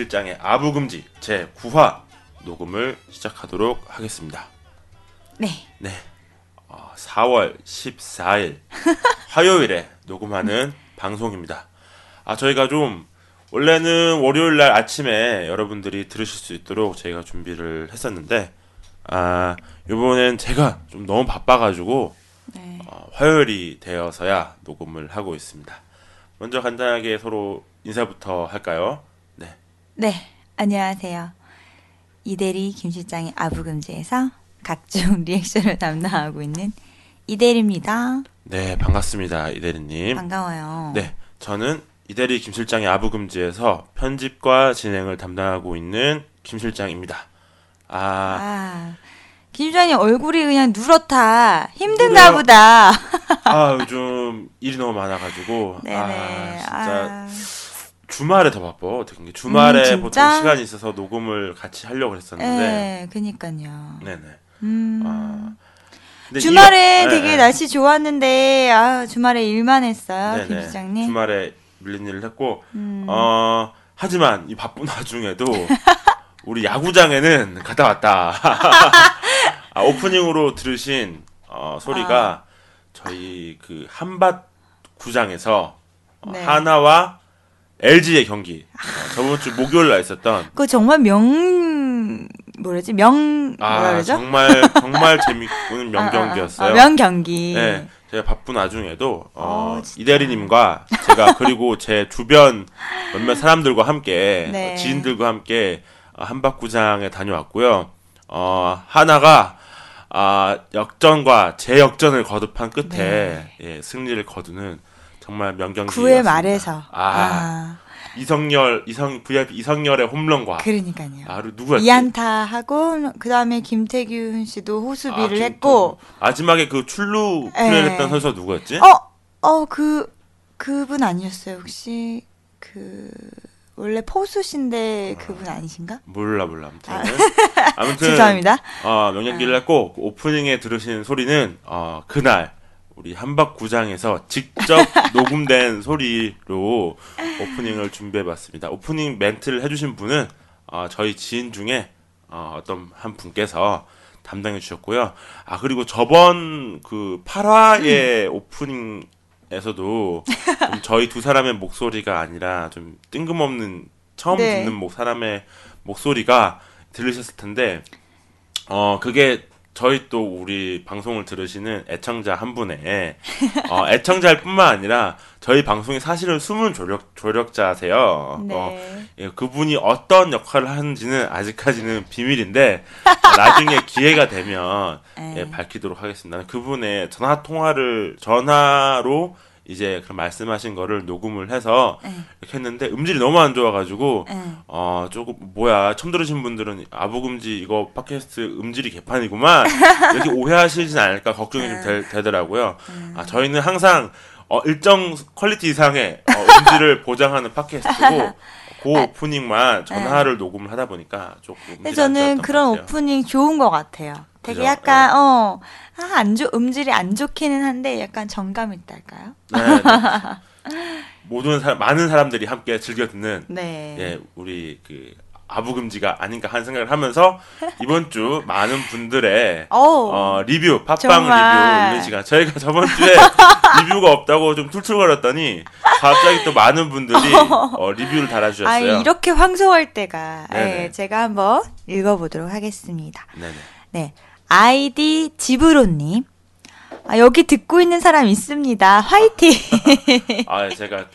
실장의 아부금지 제 9화 녹음을 시작하도록 하겠습니다. 네. 네. 어, 4월 14일 화요일에 녹음하는 방송입니다. 아, 저희가 좀 원래는 월요일 날 아침에 여러분들이 들으실 수 있도록 저희가 준비를 했었는데 아, 요번엔 제가 좀 너무 바빠가지고 네. 어, 화요일이 되어서야 녹음을 하고 있습니다. 먼저 간단하게 서로 인사부터 할까요? 네. 네. 안녕하세요. 이대리 김 실장의 아부금지에서 각종 리액션을 담당하고 있는 이대리입니다. 네, 반갑습니다. 이대리님. 반가워요. 네, 저는 이대리 김 실장의 아부금지에서 편집과 진행을 담당하고 있는 김 실장입니다. 아, 아, 김 실장님 얼굴이 그냥 누렇다. 힘든가? 보다. 아, 요즘 일이 너무 많아가지고. 네네. 아, 진짜 아, 주말에 더 바빠. 어떻게 게 주말에 음? 보통 시간이 있어서 녹음을 같이 하려고 했었는데. 네, 그니까요. 네네. 음. 아, 주말에 이- 네, 되게 네. 날씨 좋았는데, 아, 주말에 일만 했어요, 김. 실장님. 주말에 밀린 일을 했고, 음. 어, 하지만 이 바쁜 와중에도 우리 야구장에는 갔다 왔다. 아, 오프닝으로 들으신 어, 소리가 저희 그 한밭 구장에서 어, 네. 하나와 LG의 경기 어, 저번 주 목요일 날 있었던 그거 정말 명, 뭐라지? 명, 뭐라 아 그러죠? 정말 정말 재밌는 명경기였어요. 아, 아, 아, 명경기. 네, 제가 바쁜 와중에도 어, 어. 이대리님과 제가 그리고 제 주변 몇몇 사람들과 함께 네. 어, 지인들과 함께 어, 한박구장에 다녀왔고요. 어, 하나가 아, 역전과 재역전을 거듭한 끝에 네. 예, 승리를 거두는 정말 명경기. 9회 말에서. 아, 아, 이성열 이성 VIP 이성열의 홈런과 그러니까요. 아, 누구였지? 이안타 하고, 그 다음에 김태균 씨도 호수비를 아, 김- 했고, 마지막에 그 출루 예. 플레이했던 선수가 누구였지? 어, 어, 그, 그분 아니었어요, 혹시? 그, 원래 포수신데 그분 아니신가? 몰라 몰라 아무튼 아무튼 죄송합니다. 어, 명령기를 했고 그 오프닝에 들으신 소리는 어, 그날 우리 한박구장에서 직접 녹음된 소리로 오프닝을 준비해봤습니다. 오프닝 멘트를 해주신 분은 어, 저희 지인 중에 어, 어떤 한 분께서 담당해 주셨고요. 아 그리고 저번 그 8화의 오프닝에서도 좀 저희 두 사람의 목소리가 아니라 좀 뜬금없는 처음 네. 듣는 목 사람의 목소리가 들으셨을 텐데 어 그게 저희 또 우리 방송을 들으시는 애청자 한 분의 어, 애청자일 뿐만 아니라 저희 방송에 사실은 숨은 조력 조력자세요. 네. 어, 예, 그분이 어떤 역할을 하는지는 아직까지는 비밀인데 나중에 기회가 되면 네. 예, 밝히도록 하겠습니다. 그분의 전화 통화를 전화로 이제 그 말씀하신 거를 녹음을 해서 네. 이렇게 했는데 음질이 너무 안 좋아가지고 네. 어 조금 뭐야 처음 들으신 분들은 아부금지 이거 팟캐스트 음질이 개판이구만 이렇게 오해하시진 않을까 걱정이 좀 되, 되더라고요. 아 저희는 항상 어, 일정 퀄리티 이상의 어, 음질을 보장하는 팟캐스트고 그 오프닝만 전화를 녹음을 하다 보니까 조금 근데 안 저는 그런. 오프닝 좋은 것 같아요. 되게 그죠? 약간, 어, 아, 안 좋, 음질이 안 좋기는 한데 약간 정감 있달까요? 네, 네. 모든 사람 많은 사람들이 함께 즐겨 듣는 네. 예, 우리 그 아부금지가 아닌가 하는 생각을 하면서 이번 주 많은 분들의. 어, 리뷰, 팟빵 정말. 리뷰 있는 시간. 저희가 저번 주에 리뷰가 없다고 좀 툴툴거렸더니 갑자기 또 많은 분들이 어, 리뷰를 아, 달아주셨어요. 이렇게 황송할 때가. 네네. 예, 제가 한번 읽어보도록 하겠습니다. 네네. 네. 아이디 지브로님. 아, 여기 듣고 있는 사람 있습니다. 화이팅! 아, 제가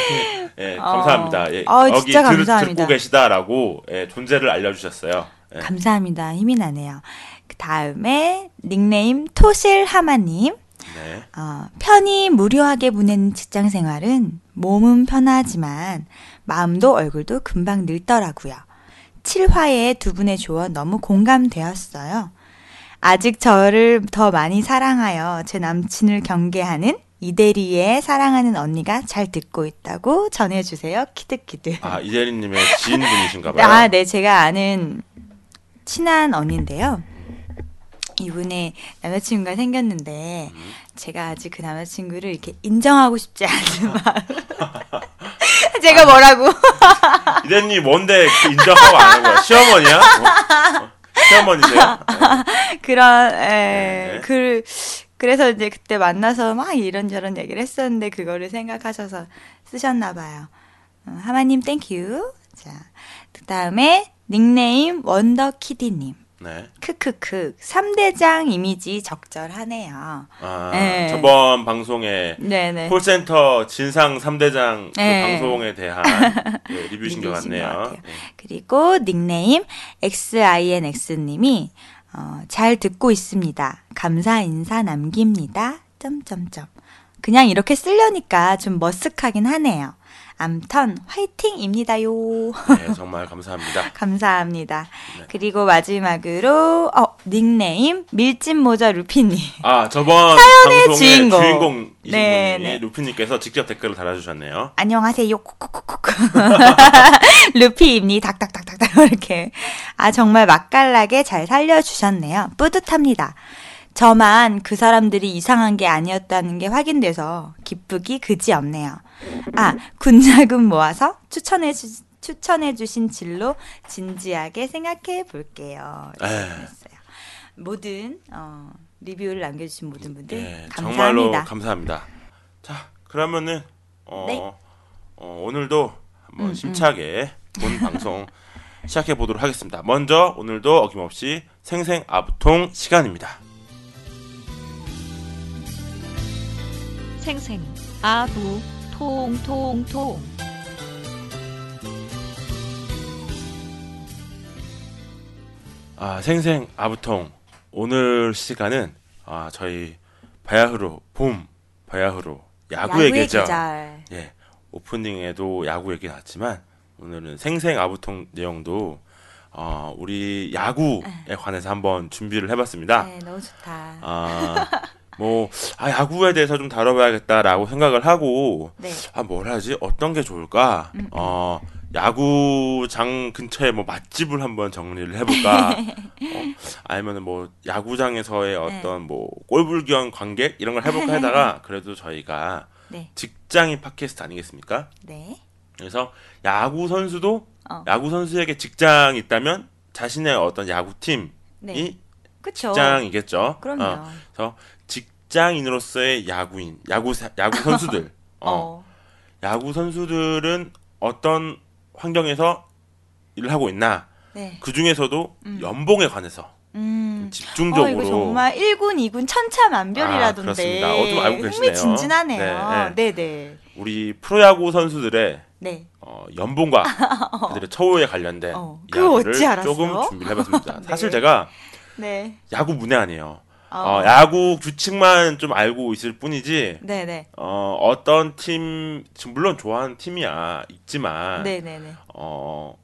예, 감사합니다. 예, 어, 여기 진짜 들, 감사합니다. 듣고 계시다라고 예, 존재를 알려주셨어요. 네. 감사합니다. 힘이 나네요. 그 다음에 닉네임 토실하마님. 네. 어, 편히 무료하게 보내는 직장 생활은 몸은 편하지만 마음도 얼굴도 금방 늙더라고요. 7화의 두 분의 조언 너무 공감되었어요. 아직 저를 더 많이 사랑하여 제 남친을 경계하는 이대리의 사랑하는 언니가 잘 듣고 있다고 전해주세요. 키득키득. 아 이대리님의 지인분이신가 봐요. 아, 네, 제가 아는 친한 언니인데요. 이분의 남자친구가 생겼는데 제가 아직 그 남자친구를 이렇게 인정하고 싶지 않은 마음. 제가 뭐라고? 이대리님 뭔데 그 인정하고 안 하는 거야? 시어머니야? 뭐? 어? 시어머니세요? 네. 그런 에, 네. 그 그래서 이제 그때 만나서 막 이런저런 얘기를 했었는데 그거를 생각하셔서 쓰셨나 봐요. 어, 하마님 thank you. 자, 그다음에 닉네임 원더키디님. 네. 크크크. 3대장 이미지 적절하네요. 아, 네. 저번 방송에 네네. 콜센터 진상 3대장 그 네. 방송에 대한 네, 리뷰신 것 리뷰신 것 같네요. 같아요. 그리고 닉네임 XINX님이 어, 잘 듣고 있습니다. 감사 인사 남깁니다. 점점점. 그냥 이렇게 쓰려니까 좀 머쓱하긴 하네요. 암턴 화이팅입니다요. 네, 정말 감사합니다. 감사합니다. 네. 그리고 마지막으로 어, 닉네임 밀짚 모자 루피님. 아, 저번 사연의 방송의 주인공. 주인공이신 네, 분이 네. 루피님께서 직접 댓글을 달아주셨네요. 안녕하세요. 콕콕콕콕. 루피입니 닥닥닥닥닥 이렇게. 아 정말 맛깔나게 잘 살려주셨네요. 뿌듯합니다. 저만 그 사람들이 이상한 게 아니었다는 게 확인돼서 기쁘기 그지 없네요. 아 군자금 모아서 추천해 주 추천해 주신 진로 진지하게 생각해 볼게요. 했어요. 모든 어, 리뷰를 남겨 주신 모든 분들 네, 감사합니다. 정말로 감사합니다. 자, 그러면은 어, 네. 음, 어, 오늘도 한번 심차게 본 방송 시작해 보도록 하겠습니다. 먼저 오늘도 어김없이 생생 아부통 시간입니다. 생생 아부 통통통 아, 생생 아부통 오늘 시간은 아, 저희 바야흐로 봄 바야흐로 야구의, 계절. 계절. 예, 오프닝에도 야구 얘기 나왔지만 오늘은 생생 아부통 내용도 어, 우리 야구에 관해서 한번 준비를 해봤습니다. 네, 너무 좋다. 아, 뭐, 아, 야구에 대해서 좀 다뤄봐야겠다라고 생각을 하고, 네. 아, 뭘 하지? 어떤 게 좋을까? 음, 어, 야구장 근처에 뭐 맛집을 한번 정리를 해볼까? 어, 아니면은 뭐, 야구장에서의 네. 어떤 뭐, 꼴불견 관객? 이런 걸 해볼까 하다가, 그래도 저희가 네. 직장인 팟캐스트 아니겠습니까? 네. 그래서 야구 선수도 어. 야구 선수에게 직장이 있다면 자신의 어떤 야구팀이 네. 그쵸. 직장이겠죠. 그럼요. 어, 그래서 직장인으로서의 야구인, 야구 사- 야구 선수들, 어, 어. 야구 선수들은 어떤 환경에서 일을 하고 있나? 네. 그 중에서도 연봉에 관해서 음. 집중적으로 어, 정말 1군, 2군 천차만별이라던데. 아. 어, 좀 알고 계시네요. 흥미진진하네요. 네, 네, 네. 우리 프로야구 선수들의 네. 어, 연봉과 그들의 처우에 관련된 어, 이야기를 알았어? 조금 준비를 해봤습니다. 네. 사실 제가 네. 야구 문외한이에요. 어. 어, 야구 규칙만 좀 알고 있을 뿐이지 네, 네. 어, 어떤 팀, 지금 물론 좋아하는 팀이야, 있지만, 네, 네, 네. 어,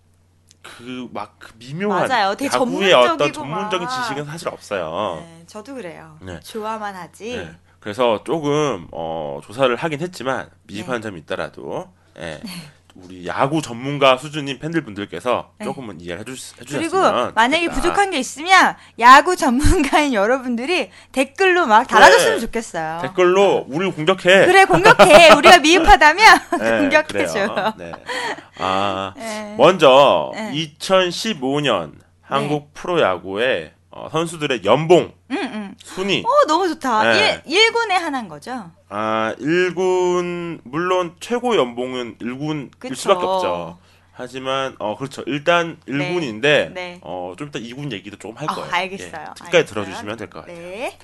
그, 막, 그 미묘한, 맞아요. 되게 야구의 어떤 전문적인 막. 지식은 사실 없어요. 네, 저도 그래요. 네. 좋아만 하지. 네. 그래서 조금, 어, 조사를 하긴 했지만, 미흡한 네. 점이 있더라도, 예. 우리 야구 전문가 수준인 팬들 분들께서 네. 조금은 이해를 해주, 해주셨으면 그리고 만약에 좋겠다. 부족한 게 있으면 야구 전문가인 여러분들이 댓글로 막 달아줬으면 그래. 좋겠어요. 댓글로 우리를 공격해. 그래 공격해. 우리가 미흡하다면 네, 공격해줘. 네. 아, 네. 먼저 네. 2015년 한국 프로야구의 어, 선수들의 연봉 응, 응. 순위. 어 너무 좋다. 네. 일 1군에 하나인 거죠? 아, 1군 물론 최고 연봉은 1군일 그쵸. 수밖에 없죠. 하지만 어 그렇죠. 일단 1군인데 네. 어좀 이따 2군 얘기도 조금 할 어, 거예요. 알겠어요. 예, 끝까지. 들어주시면 될 것 같아요. 네.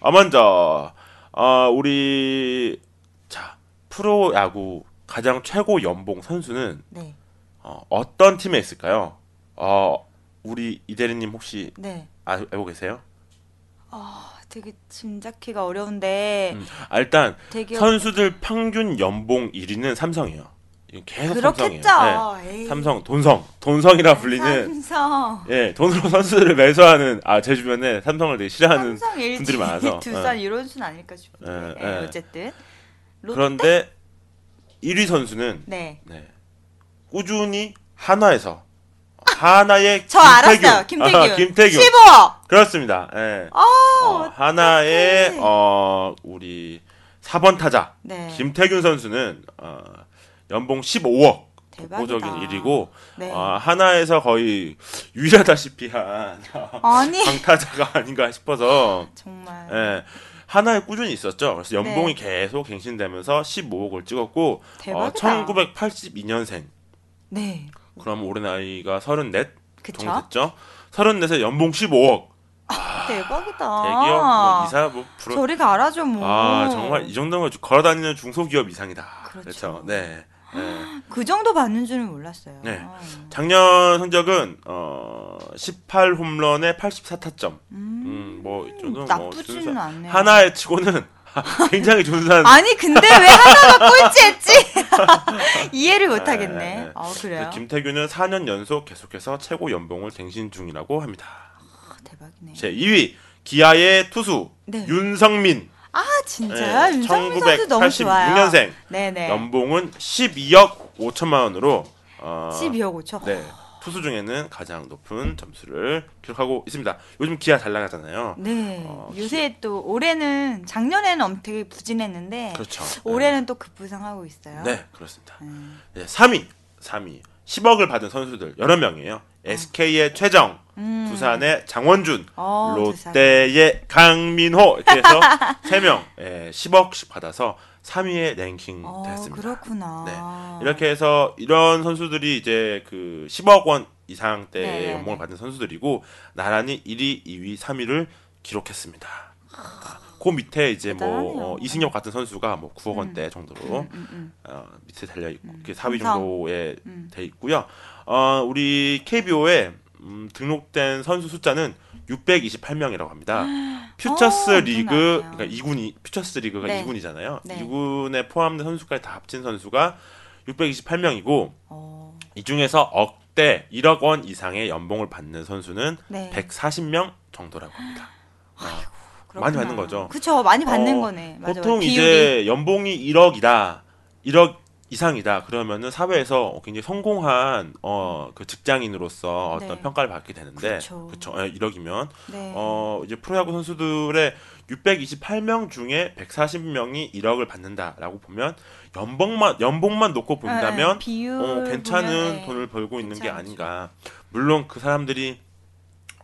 아, 먼저 어, 우리 자 프로 야구 가장 최고 연봉 선수는 네. 어, 어떤 팀에 있을까요? 어, 우리 이대리님 혹시 네. 아, 알고 계세요? 아, 되게 짐작하기가 어려운데 음. 아, 일단 대기업 선수들 평균 연봉 1위는 삼성이에요. 계속 그렇겠죠. 삼성이에요. 네. 삼성, 돈성, 돈성이라 불리는 삼성. 예, 돈으로 선수들을 매수하는 아 제 주변에 삼성을 되게 싫어하는 삼성 LG 분들이 많아서 두산 예. 이런 수는 아닐까 싶은데. 예, 네, 예. 어쨌든. 롯데? 그런데 1위 선수는 네. 네, 꾸준히 한화에서 하나의 저 알았어요. 김태균. 아, 김태균 15억. 그렇습니다. 예. 아, 어, 하나의 어 우리 4번 타자 네. 김태균 선수는 어, 연봉 15억 대박이다. 독보적인 일이고 네. 어, 하나에서 거의 유일하다시피 한 아니. 강타자가 아닌가 싶어서 정말. 예. 하나에 꾸준히 있었죠. 그래서 연봉이 네. 계속 갱신되면서 15억을 찍었고 어, 대박이다. 1982년생. 네. 그럼 올해 나이가 34 그쵸? 정도 됐죠. 34세 연봉 15억. 대박이다. 대기업 뭐 이사 뭐 프로 저리 가라죠 뭐. 아 정말 이 정도면 걸어 다니는 중소기업 이상이다. 그렇죠. 그렇죠. 네. 네. 그 정도 받는 줄은 몰랐어요. 네. 작년 성적은 어 18 홈런에 84타점. 음, 뭐이 정도는 뭐 나쁘지는 않네요. 하나에 치고는 굉장히 준수한 아니 근데 왜 하나가 꼴찌했지? 이해를 못하겠네. 네. 아 그래요? 김태균은 4년 연속 계속해서 최고 연봉을 갱신 중이라고 합니다. 아, 대박이네. 제 2위 기아의 투수 네. 윤성민 아 진짜요? 네, 윤성민 선수 너무 좋아요. 1986년생 네네. 연봉은 12억 5천만 원으로 어, 12억 5천. 네. 투수 중에는 가장 높은 점수를 기록하고 있습니다. 요즘 기아 잘 나가잖아요. 네. 어, 요새 또 올해는 작년에는 엄 되게 부진했는데 그렇죠. 올해는 또 급부상하고 있어요. 네, 그렇습니다. 음. 네, 3위, 3위. 10억을 받은 선수들 여러 명이에요. SK의 최정, 음. 두산의 장원준, 어, 두산. 롯데의 강민호 이렇게 해서 3명 예, 10억씩 받아서 3위에 랭킹 어, 됐습니다. 그렇구나. 네. 이렇게 해서 이런 선수들이 이제 그 10억 원 이상 대 네, 네, 연봉을 네. 받는 선수들이고 나란히 1위, 2위, 3위를 기록했습니다. 그 밑에 이제 뭐 대단하네요. 어, 이승엽 같은 선수가 뭐 9억 원대 정도로 음, 음. 어, 밑에 달려 있고 음, 그게 4위 삼성. 정도에 음. 돼 있고요. 어, 우리 KBO에 음, 등록된 선수 숫자는 628명이라고 합니다. 퓨처스 어, 리그 그러니까 많네요. 2군이 퓨처스 리그가 네. 2군이잖아요. 네. 2군에 포함된 선수까지 다 합친 선수가 628명이고 어, 이 중에서 억대 1억 원 이상의 연봉을 받는 선수는 네. 140명 정도라고 합니다. 어, 그렇구나. 많이 받는 거죠. 그쵸, 많이 받는 어, 거네. 맞아요. 보통 비율이. 이제 연봉이 1억이다, 1억 이상이다 그러면은 사회에서 굉장히 성공한 어 그 직장인으로서 어떤 네. 평가를 받게 되는데 그쵸. 그쵸 예, 1억이면 네. 어 이제 프로야구 선수들의 628명 중에 140명이 1억을 받는다라고 보면 연봉만 연봉만 놓고 본다면 네, 비율 어, 괜찮은 보면, 네. 돈을 벌고 있는 게. 아닌가. 물론 그 사람들이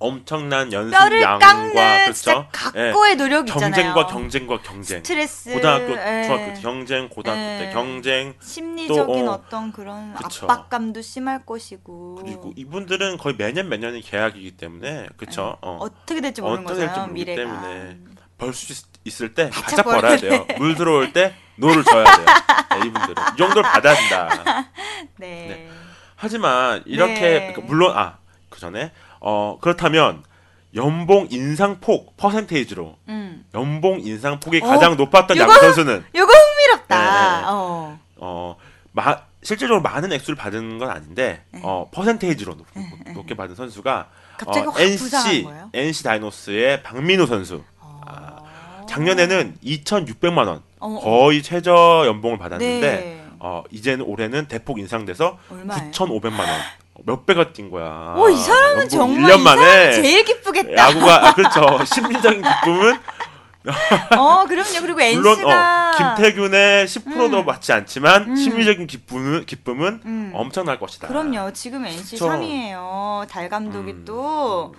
엄청난 연습 뼈를 양과 깎는 그렇죠. 진짜 예. 각고의 노력 있잖아요. 경쟁과 경쟁과 경쟁. 스트레스, 고등학교, 예. 중학교 때 경쟁, 고등학교 때 예. 경쟁, 심리적인 또, 어, 어, 떤 그런 그쵸. 압박감도 심할 것이고 그리고 이분들은 거의 매년 매년이 계약이기 때문에 그쵸? 어. 어떻게 될지 모르는 어떻게 될지 거잖아요. 모르기 미래가. 때문에 벌 수 있을 때 바짝 바짝 벌어야 벌어야 돼요. 물 들어올 때 노를 져야 돼요. 네, 이분들은 이 정도를 받아야 된다. 네. 네. 하지만 이렇게 네. 그러니까 물론 아그 전에 어 그렇다면 연봉 인상폭 퍼센테이지로 음. 연봉 인상폭이 어, 가장 높았던 이거- 야구 선수는 요거 흥미롭다. 네, 네. 어. 어, 마, 실질적으로 많은 액수를 받은 건 아닌데 어, 퍼센테이지로 높, 게 받은 선수가 네. 갑자기 어, NC? NC 다이노스의 박민우 선수 어. 작년에는 2,600만 원 어, 어. 거의 최저 연봉을 받았는데 네. 어, 이제는 올해는 대폭 인상돼서 얼마예요? 9,500만 원. 몇 배가 뛴 거야. 오, 이 사람은 연봉 정말 1년 이 만에 제일 기쁘겠다. 야구가 아, 그렇죠. 심리적인 기쁨은 어, 그럼요. 그리고 물론 NC가 어, 김태균의 10%도 음. 맞지 않지만 음. 심리적인 기쁨은 기쁨은 음. 엄청날 것이다. 그럼요. 지금 NC 그쵸. 3위예요. 달 감독이 음. 또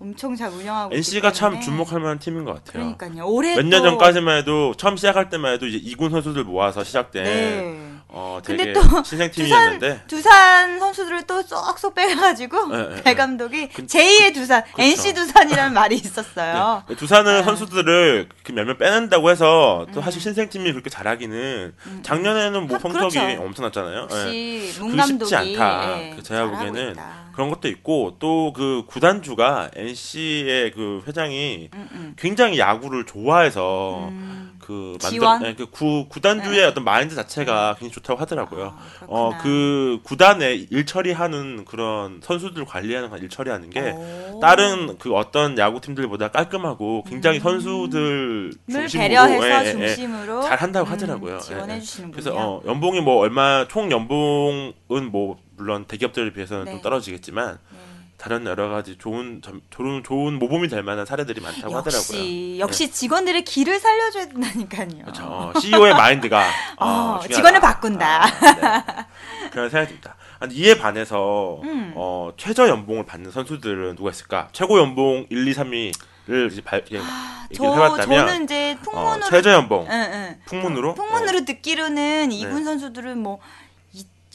엄청 잘 운영하고 NC가 참. 주목할 만한 팀인 것 같아요. 그러니까요. 올해 몇년 또- 전까지만 해도 처음 시작할 때만 해도 이제 2군 선수들 모아서 시작된 네. 어 되게 또 신생팀이었는데 두산 선수들을 또 쏙쏙 빼가지고 네, 네, 달 네. 감독이 그- 제2의 두산, 그쵸. NC 두산이라는 말이 있었어요. 네. 두산은 네. 선수들을 그 몇몇 빼낸다고 해서 또 음. 사실 신생팀이 그렇게 잘하기는 작년에는 뭐 하- 성적이 그렇죠. 엄청났잖아요. 예. 역시 문 그게 쉽지 않다. 예, 그 제가 보기에는 있다. 그런 것도 있고 또 그 구단주가 NC의 그 회장이 음, 음. 굉장히 야구를 좋아해서 음. 그? 만들 네, 그 구, 구단주의 어떤 마인드 자체가 굉장히 좋다고 하더라고요. 아, 그렇구나. 어그 구단에 일 처리하는 그런 선수들 관리하는 일 처리하는 게 오. 다른 그 어떤 야구 팀들보다 깔끔하고 굉장히 선수들 음. 늘 중심으로 배려해서 예, 예, 예. 중심으로 잘 한다고 음, 하더라고요. 예, 지원해 예. 주시는군요. 그래서 어, 연봉이 뭐 얼마 총 연봉은 뭐 물론 대기업들에 비해서는 네. 좀 떨어지겠지만 네. 다른 여러 가지 좋은 점- 좋은 좋은 모범이 될 만한 사례들이 많다고 하더라고요. 역시 역시 직원들의 길을 살려줘야 된다니까요. 그렇죠. 어, CEO의 마인드가 어, 어. 직원을 바꾼다. 아, 네. 그런 생각이 듭니다. 아니, 이에 반해서 음. 어, 최저 연봉을 받는 선수들은 누가 있을까? 최고 연봉 1, 2, 3위 를 이제 발, 이렇게 얘기를 저 해봤다면 저는 이제 어, 풍문으로 최저 연봉 응, 응. 풍문으로 풍문으로 듣기로는 이군 네. 선수들은 뭐 이,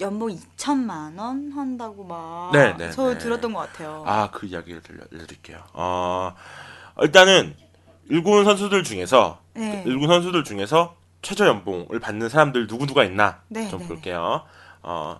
연봉 2천만 원 한다고 막. 네, 네, 저 네. 들었던 것 같아요. 아, 그 이야기를 들려, 드릴게요. 어, 일단은 일군 선수들 중에서 네. 일군 선수들 중에서 최저 연봉을 받는 사람들 누구 누가 있나 네, 좀 네, 볼게요. 어,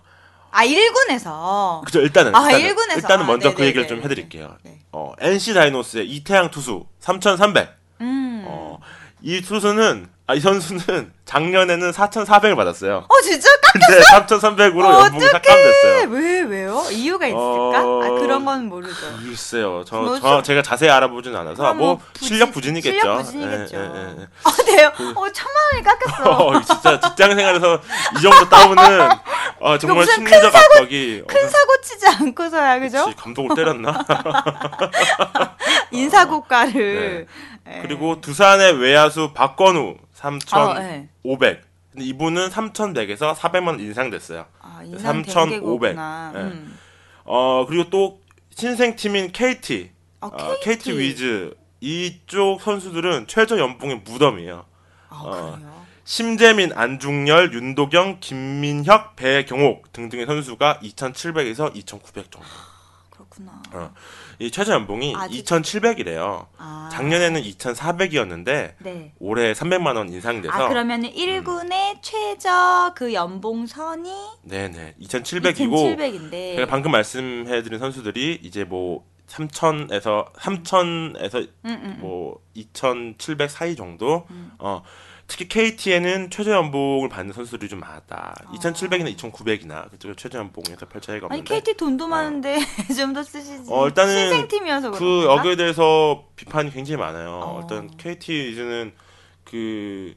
아 1군에서. 그죠 일단은 아, 일단은, 일군에서. 일단은 아, 먼저 네, 그 네, 얘기를 네, 좀 네. 해드릴게요. 네. 어, NC 다이노스의 이태양 투수 3,300. 음. 어, 이 투수는 아, 이 선수는 작년에는 4,400을 받았어요. 어 진짜 깎였어? 3,300으로 어, 연봉이 삭감됐어요. 왜 왜요? 이유가 있을까? 어... 아, 그런 건 모르죠. 글쎄요. 저, 뭐 저 제가 자세히 알아보진 않아서 아, 뭐, 뭐 부진, 실력 부진이겠죠. 실력 부진이겠죠. 예, 예, 예, 예. 어, 네요. 그 어, 천만 원이 깎였어. 어, 진짜 직장 생활에서 이 정도 다운은 아, 어, 정말 심리적 사고, 압박이 큰 사고 치지 않고서야 그죠? 그치, 감독을 때렸나? 인사고과를 네. 예. 그리고 두산의 외야수 박건우 3,000. 아, 네. 500. 근데 이분은 3,100에서 400만 인상됐어요. 아, 인상 3,500. 네. 예. 음. 어, 그리고 또 신생팀인 KT. 아, KT. 어, KT 위즈 이쪽 선수들은 최저 연봉의 무덤이에요. 아, 어, 그래요? 심재민, 안중열, 윤도경, 김민혁, 배경옥 등등의 선수가 2,700에서 2,900 정도. 아, 그렇구나. 어. 이 최저 연봉이 아직- 2,700이래요. 아. 작년에는 2,400이었는데 네. 올해 300만 원 인상돼서 아 그러면은 1군의 최저 그 연봉 선이 네 네 2,700이고 2,700인데. 제가 방금 말씀해 드린 선수들이 이제 뭐 3,000에서 3,000에서 음, 음, 뭐2,700 사이 정도. 어 특히 KT에는 최저 연봉을 받는 선수들이 좀 많았다. 2,700이나 2,900이나 그쪽 최저 연봉에서 별 차이가 아니 없는데. KT 돈도 많은데 좀더 쓰시지. 어, 일단은 신생팀이어서 그? 여기에 대해서 비판이 굉장히 많아요. 어. 일단 KT 이제는 그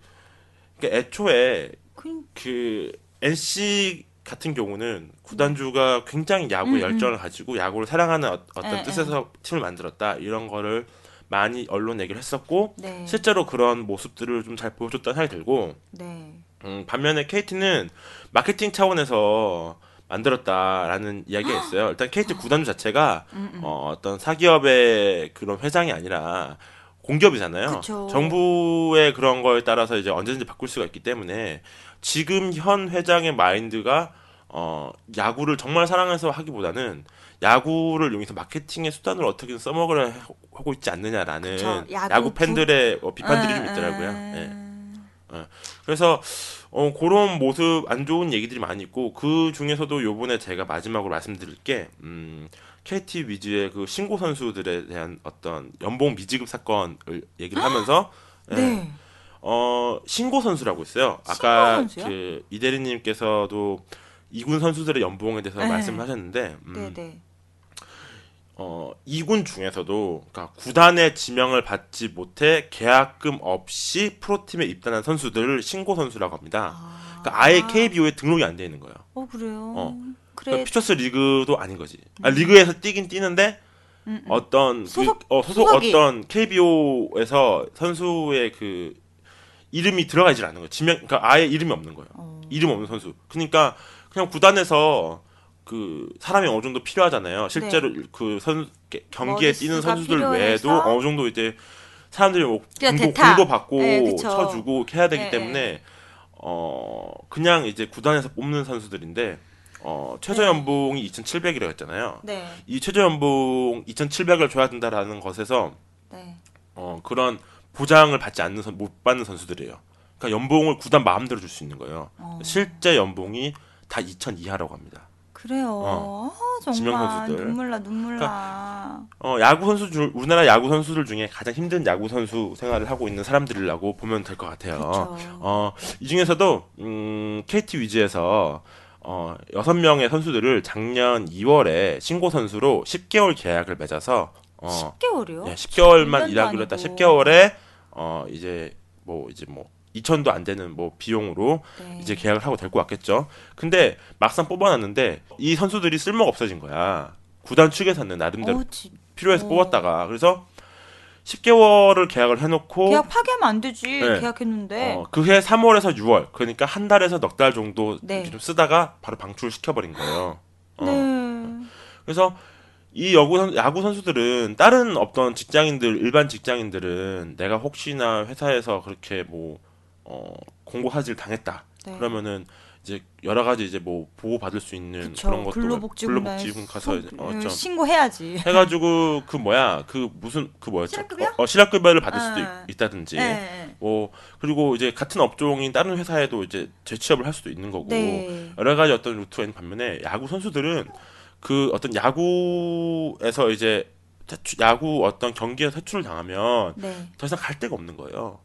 그러니까 애초에 그, 그 NC 같은 경우는 구단주가 굉장히 야구에 음, 열정을 가지고 야구를 사랑하는 어, 떤 에, 뜻에서 팀을 만들었다 이런 거를 많이 언론 얘기를 했었고 네. 실제로 그런 모습들을 좀 잘 보여줬다는 생각이 들고 네. 음, 반면에 KT는 마케팅 차원에서 만들었다라는 이야기가 있어요. 일단 KT 구단주 자체가 음, 음. 어, 어떤 사기업의 그런 회장이 아니라 공기업이잖아요. 그쵸. 정부의 그런 거에 따라서 이제 언제든지 바꿀 수가 있기 때문에 지금 현 회장의 마인드가 어, 야구를 정말 사랑해서 하기보다는 야구를 이용해서 마케팅의 수단으로 어떻게든 써먹으려 해- 하고 있지 않느냐라는 그쵸. 야구 야구, 부- 팬들의 어, 비판들이 좀 음, 있더라고요. 음. 예. 그래서 어, 그런 모습 안 좋은 얘기들이 많이 있고 그 중에서도 요번에 제가 마지막으로 말씀드릴 게 음, KT 위즈의 그 신고 선수들에 대한 어떤 연봉 미지급 사건을 얘기를 하면서 예. 네. 어, 신고 선수라고 있어요. 아까? 그 이대리님께서도 이군 선수들의 연봉에 대해서 네. 말씀하셨는데 음, 네, 네. 어, 이군 중에서도 그러니까 구단의 지명을 받지 못해 계약금 없이 프로팀에 입단한 선수들을 신고 선수라고 합니다. 아. 그러니까 아예 KBO에 등록이 안 돼 있는 거예요. 어, 그래요. 어. 그래. 그러니까 퓨처스 리그도 아닌 거지. 아, 리그에서 뛰긴 뛰는데 음, 음. 어떤 소속- 그, 어, 소속 소속이. 어떤 KBO에서 선수의 그 이름이 들어가질 않는 거예요. 지명 그러니까 아예 이름이 없는 거예요. 어. 이름 없는 선수. 그러니까 그냥 구단에서 그 사람이 어느 정도 필요하잖아요. 실제로 그선 경기에 뛰는 네. 선수들 필요해서. 외에도 어느 정도 이제 사람들이 뭐 공도. 공도 받고 네. 쳐주고 이렇게 해야 되기 네, 때문에 어 그냥 이제 구단에서 뽑는 선수들인데 어 최저 네. 연봉이 2,700이라고 했잖아요. 네. 이 최저 연봉 2,700을 줘야 된다라는 것에서 네. 어 그런 보장을 받지 않는 선, 못 받는 선수들이에요. 그러니까 연봉을 구단 마음대로 줄 수 있는 거예요. 어. 실제 연봉이 다 2,000 이하라고 합니다. 그래요. 어. 아, 지명 선수들. 눈물 나 눈물 나. 어, 야구 선수 중 우리나라 야구 선수들 중에 가장 힘든 야구 선수 생활을 하고 있는 사람들이라고 보면 될 것 같아요. 어, 이 중에서도 음, KT 위즈에서 어, 6명의 선수들을 작년 2월에 신고 선수로 10개월 계약을 맺어서 어, 10개월이요? 네, 10개월만 1년도 일하기로 했다. 아니고. 10개월에 어, 이제 뭐 이제 뭐 2천도 안 되는 뭐 비용으로 네. 이제 계약을 하고 데리고 왔겠죠. 근데 막상 뽑아놨는데 이 선수들이 쓸모가 없어진 거야. 구단 측에서는 나름대로 어, 지, 필요해서 어. 뽑았다가 그래서 10개월을 계약을 해놓고 계약 파기하면 안 되지. 네. 계약했는데. 어, 그해 3월에서 6월 그러니까 한 달에서 넉 달 정도 네. 좀 쓰다가 바로 방출을 시켜버린 거예요. 어. 네. 그래서 이 야구, 선, 야구 선수들은 다른 어떤 직장인들 일반 직장인들은 내가 혹시나 회사에서 그렇게 뭐 어, 공고 사실 당했다 네. 그러면은 이제 여러 가지 이제 뭐 보호 받을 수 있는 그쵸. 그런 것도 근로복지부나 근로복지부 가서 소- 어, 음, 좀 신고해야지. 해가지고 그 뭐야 그 무슨 그 뭐였죠? 실업급여? 어, 어, 실업급여를 받을 수도 아. 있, 다든지 네. 뭐 그리고 이제 같은 업종인 다른 회사에도 이제 재취업을 할 수도 있는 거고 네. 여러 가지 어떤 루트가 있는 반면에 야구 선수들은 그 어떤 야구에서 이제 야구 어떤 경기에서 퇴출을 당하면 네. 더 이상 갈 데가 없는 거예요.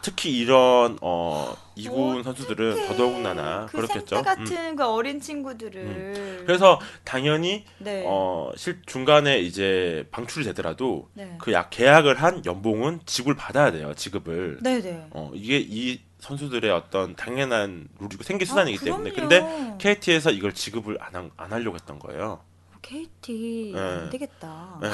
그 특히 이런 어 이군 선수들은 더더군다나 그 그렇겠죠. 음. 같은 그 어린 친구들을. 그래서 당연히 네. 어실 중간에 이제 방출이 되더라도 네. 그약 계약을 한 연봉은 지급을 받아야 돼요. 지급을. 네네. 어 이게 이 선수들의 어떤 당연한 룰이고 생계 수단이기 아, 때문에. 근데 KT에서 이걸 지급을 안, 한- 안 하려고 했던 거예요. KT 네. 안 되겠다. 예,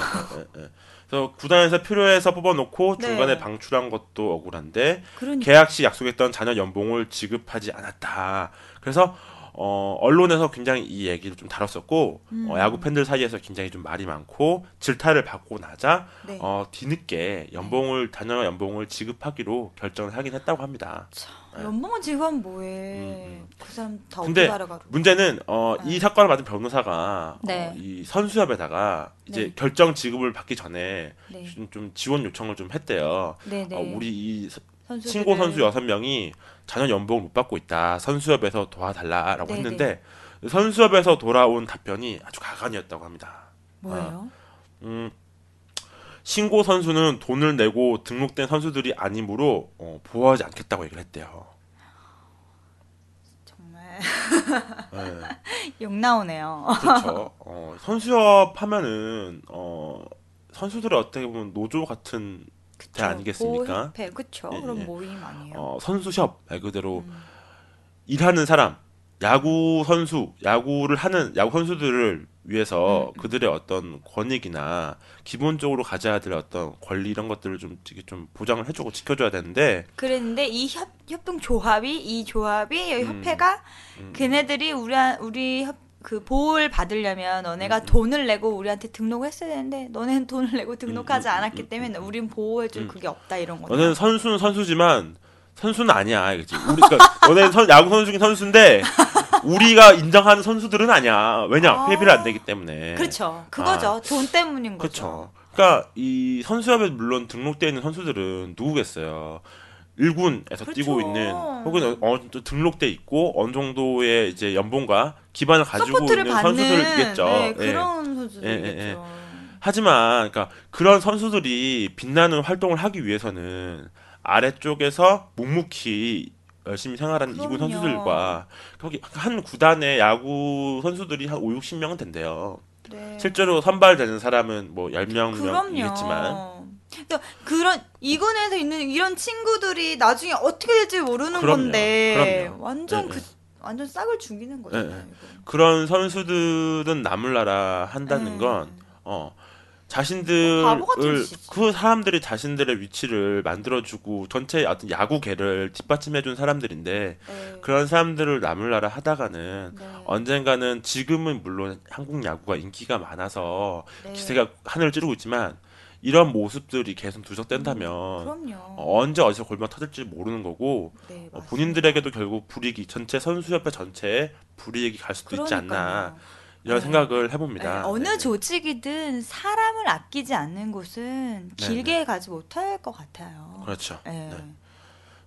예, 예. 그래서 구단에서 필요해서 뽑아놓고 네. 중간에 방출한 것도 억울한데 그러니까. 계약 시 약속했던 자녀 연봉을 지급하지 않았다. 그래서 어, 언론에서 굉장히 이 얘기를 좀 다뤘었고 음. 어, 야구 팬들 사이에서 굉장히 좀 말이 많고 질타를 받고 나자 네. 어, 뒤늦게 연봉을 자녀 연봉을 지급하기로 결정을 하긴 했다고 합니다. 연봉은 지금 뭐해? 음, 그 사람 다 근데 어떻게 알아가? 문제는 어, 네. 이 사건을 받은 변호사가 네. 어, 이 선수협에다가 이제 네. 결정 지급을 받기 전에 네. 좀, 좀 지원 요청을 좀 했대요. 네 네. 어, 우리 이 서- 선수들을- 신고 선수 여섯 명이 자녀 연봉을 못 받고 있다. 선수협에서 도와달라라고 네네. 했는데 선수협에서 돌아온 답변이 아주 가관이었다고 합니다. 뭐예요? 음, 신고 선수는 돈을 내고 등록된 선수들이 아니므로 어, 보호하지 않겠다고 얘기를 했대요. 정말 네. 욕 나오네요. 그렇죠. 어, 선수협 하면은 어, 선수들의 어떻게 보면 노조 같은 대 아니겠습니까? 보호협회 그쵸? 예, 그런 예. 모임 아니에요? 어, 선수협 말 그대로 음. 일하는 사람, 야구 선수, 야구를 하는 야구 선수들을 위해서 음, 그들의 어떤 권익이나 기본적으로 가져야 될 어떤 권리 이런 것들을 좀 되게 좀 보장을 해주고 지켜줘야 되는데 그랬는데 이 협, 협동 조합이 이 조합이 이 음. 협회가 음, 걔네들이 우리 우리 협, 그 보호를 받으려면 너네가 음, 음. 돈을 내고 우리한테 등록을 했어야 되는데 너네는 돈을 내고 등록하지 음, 음, 않았기 음, 때문에 음, 우린 보호해줄 음. 그게 없다 이런 거죠. 너는 선수는 선수지만 선수는 아니야, 그지? 우리 그러니까 너네는 선, 야구 선수 중에 선수인데 우리가 인정하는 선수들은 아니야. 왜냐? 아. 회비를 안 내기 때문에. 그렇죠. 그거죠. 돈 때문인 거죠. 그렇죠. 그러니까 이 선수협에 물론 등록되어 있는 선수들은 누구겠어요? 1군에서 그렇죠. 뛰고 있는 혹은 정도 등록돼 있고 어느 정도의 이제 연봉과 기반을 가지고 있는 선수들이겠죠. 네, 예. 그런 선수들이겠죠. 예, 예, 예. 하지만 그러니까 그런 선수들이 빛나는 활동을 하기 위해서는 아래쪽에서 묵묵히 열심히 생활하는 이군 그럼요. 선수들과 거기 한 구단의 야구 선수들이 한 5, 60명은 된대요. 네. 실제로 선발되는 사람은 뭐 10명 그럼요. 이겠지만 그러니까 그런 이군에서 있는 이런 친구들이 나중에 어떻게 될지 모르는 그럼요. 건데 그럼요. 완전 예, 그 예. 완전 싹을 죽이는 거잖아요. 이거. 그런 선수들은 남을 나라 한다는 예. 건 어, 자신들을 짓이지. 그 사람들이 자신들의 위치를 만들어주고 전체 어떤 야구계를 뒷받침해준 사람들인데 네. 그런 사람들을 남을 나라 하다가는 네. 언젠가는 지금은 물론 한국 야구가 인기가 많아서 네. 기세가 하늘을 찌르고 있지만 이런 모습들이 계속 그럼요. 어, 언제 어디서 골만 터질지 모르는 거고 네, 어. 본인들에게도 결국 불이익이 전체 선수협회 전체에 불이익이 갈 수도 있지 않나 그러니까요. 이런 네. 생각을 네, 해봅니다. 어느 네. 조직이든 사람을 아끼지 않는 곳은 네, 길게 가지 못할 것 같아요. 그렇죠. 네. 네.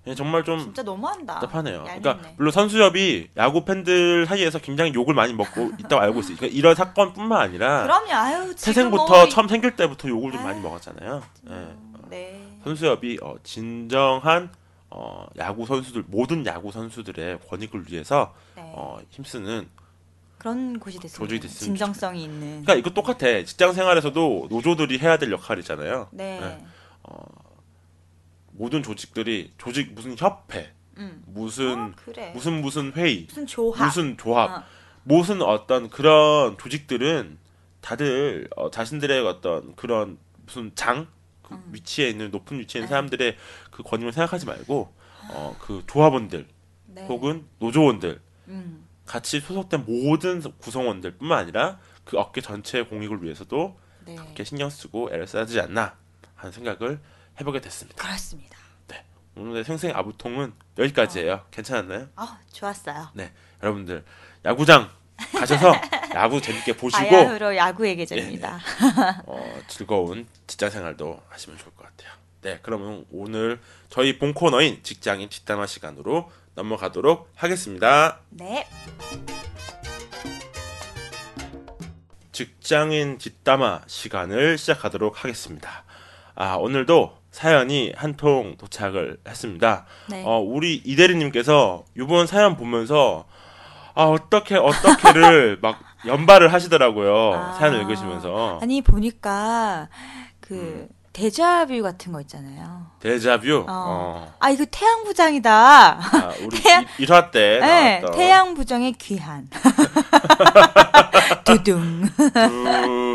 예, 정말 좀 진짜 너무한다. 답답하네요. 얄밉네. 그러니까 물론 선수협이 야구 팬들 사이에서 굉장히 욕을 많이 먹고 있다고 알고 있어요. 그러니까 이런 사건뿐만 아니라 그럼요. 아유, 태생부터 뭐 이- 처음 생길 때부터 욕을 좀 아유, 많이 먹었잖아요. 예. 네. 선수협이 어, 진정한 어, 야구 선수들 모든 야구 선수들의 권익을 위해서 네. 어, 힘쓰는 그런 곳이 됐습니다. 조직이 됐으면 진정성이 있는. 그러니까 이거 똑같아 직장 생활에서도 노조들이 해야 될 역할이잖아요. 네. 네. 모든 조직들이 조직 무슨 협회 음. 무슨 어, 그래. 무슨 무슨 회의 무슨 조합. 무슨 조합 어. 무슨 어떤 그런 조직들은 다들 어, 자신들의 어떤 그런 무슨 장 그 음. 위치에 있는 높은 위치에 있는 네. 사람들의 그 권익을 생각하지 말고 어, 그 조합원들 네. 혹은 노조원들 음. 같이 소속된 모든 구성원들뿐만 아니라 그 업계 전체의 공익을 위해서도 네. 이렇게 신경 쓰고 애를 써야 되지 않나 하는 생각을 해보게 됐습니다. 그렇습니다. 오늘의 생생 아부통은 여기까지예요. 괜찮았나요? 아, 좋았어요. 네, 여러분들 야구장 가셔서 야구 재밌게 보시고 바야흐로 야구의 계절입니다. 어, 즐거운 직장 생활도 하시면 좋을 것 같아요. 네, 그러면 오늘 저희 본 코너인 직장인 뒷담화 시간으로 넘어가도록 하겠습니다. 네. 직장인 뒷담화 시간을 시작하도록 하겠습니다. 아, 오늘도 사연이 한 통 도착을 했습니다. 네. 어, 우리 이대리님께서 이번 사연 보면서 아, 어떻게 어떻게를 막 연발을 하시더라고요. 아. 사연을 읽으시면서. 아니 보니까 그 음. 데자뷰 같은 거 있잖아요. 데자뷰. 어. 어. 아 이거 태양 부장이다. 아, 우리 태양- 일 1화 때 네, 나왔던 태양 부정의 귀한. 두둥.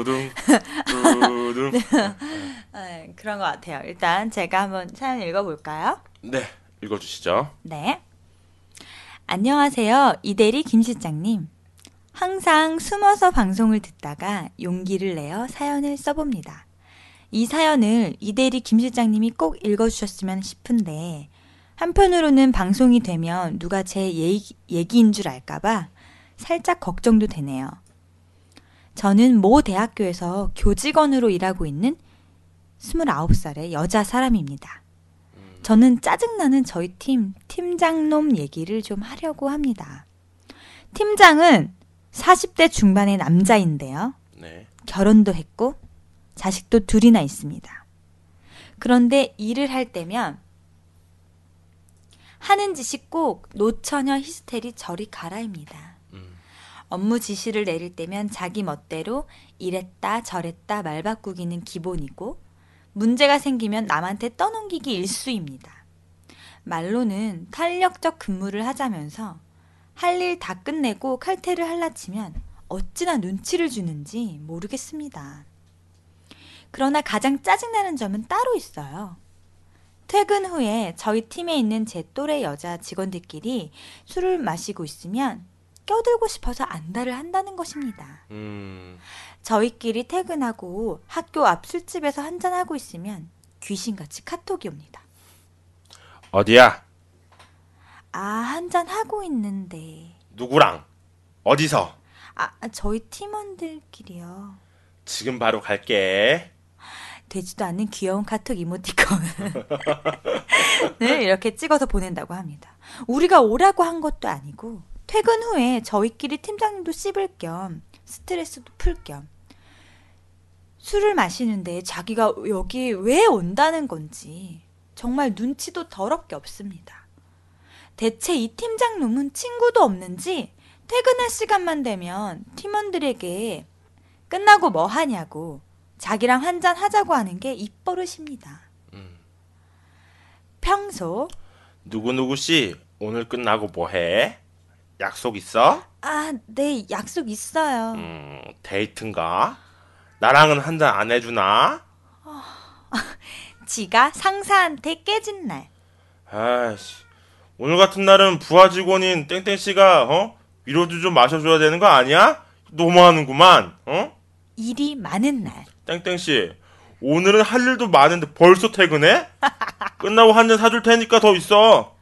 두둥 두둥. 네, 그런 것 같아요. 일단 제가 한번 사연 읽어볼까요? 네, 읽어주시죠. 네. 안녕하세요. 이대리 김 실장님. 항상 숨어서 방송을 듣다가 용기를 내어 사연을 써봅니다. 이 사연을 이대리 김 실장님이 꼭 읽어주셨으면 싶은데, 한편으로는 방송이 되면 누가 제 얘기, 얘기인 줄 알까봐 살짝 걱정도 되네요. 저는 모 대학교에서 교직원으로 일하고 있는 29살의 여자 사람입니다. 저는 짜증나는 저희 팀 팀장놈 얘기를 좀 하려고 합니다. 팀장은 40대 중반의 남자인데요. 네. 결혼도 했고 자식도 둘이나 있습니다. 그런데 일을 할 때면 하는 짓이 꼭 노처녀 히스테리 저리 가라입니다. 음. 업무 지시를 내릴 때면 자기 멋대로 이랬다 저랬다 말 바꾸기는 기본이고 문제가 생기면 남한테 떠넘기기 일수입니다. 말로는 탄력적 근무를 하자면서 할 일 다 끝내고 칼퇴를 할라치면 어찌나 눈치를 주는지 모르겠습니다. 그러나 가장 짜증나는 점은 따로 있어요. 퇴근 후에 저희 팀에 있는 제 또래 여자 직원들끼리 술을 마시고 있으면 껴들고 싶어서 안달을 한다는 것입니다. 음. 저희끼리 퇴근하고 학교 앞 술집에서 한잔하고 있으면 귀신같이 카톡이 옵니다. 어디야? 아, 한잔하고 있는데. 누구랑? 어디서? 아, 저희 팀원들끼리요. 지금 바로 갈게. 되지도 않는 귀여운 카톡 이모티콘 을 이렇게 찍어서 보낸다고 합니다. 우리가 오라고 한 것도 아니고 퇴근 후에 저희끼리 팀장님도 씹을 겸 스트레스도 풀 겸 술을 마시는데 자기가 여기 왜 온다는 건지 정말 눈치도 더럽게 없습니다. 대체 이 팀장 놈은 친구도 없는지 퇴근할 시간만 되면 팀원들에게 끝나고 뭐 하냐고 자기랑 한잔 하자고 하는 게 입버릇입니다. 음. 평소 누구누구 씨, 오늘 끝나고 뭐 해? 약속 있어? 아, 네, 약속 있어요. 음, 데이트인가? 나랑은 한잔 안 해주나? 지가 상사한테 깨진 날. 아이씨, 오늘 같은 날은 부하 직원인 땡땡 씨가 어 위로도 좀 마셔줘야 되는 거 아니야? 너무하는구만, 어? 일이 많은 날. 땡땡 씨, 오늘은 할 일도 많은데 벌써 퇴근해? 끝나고 한 잔 사줄 테니까 더 있어.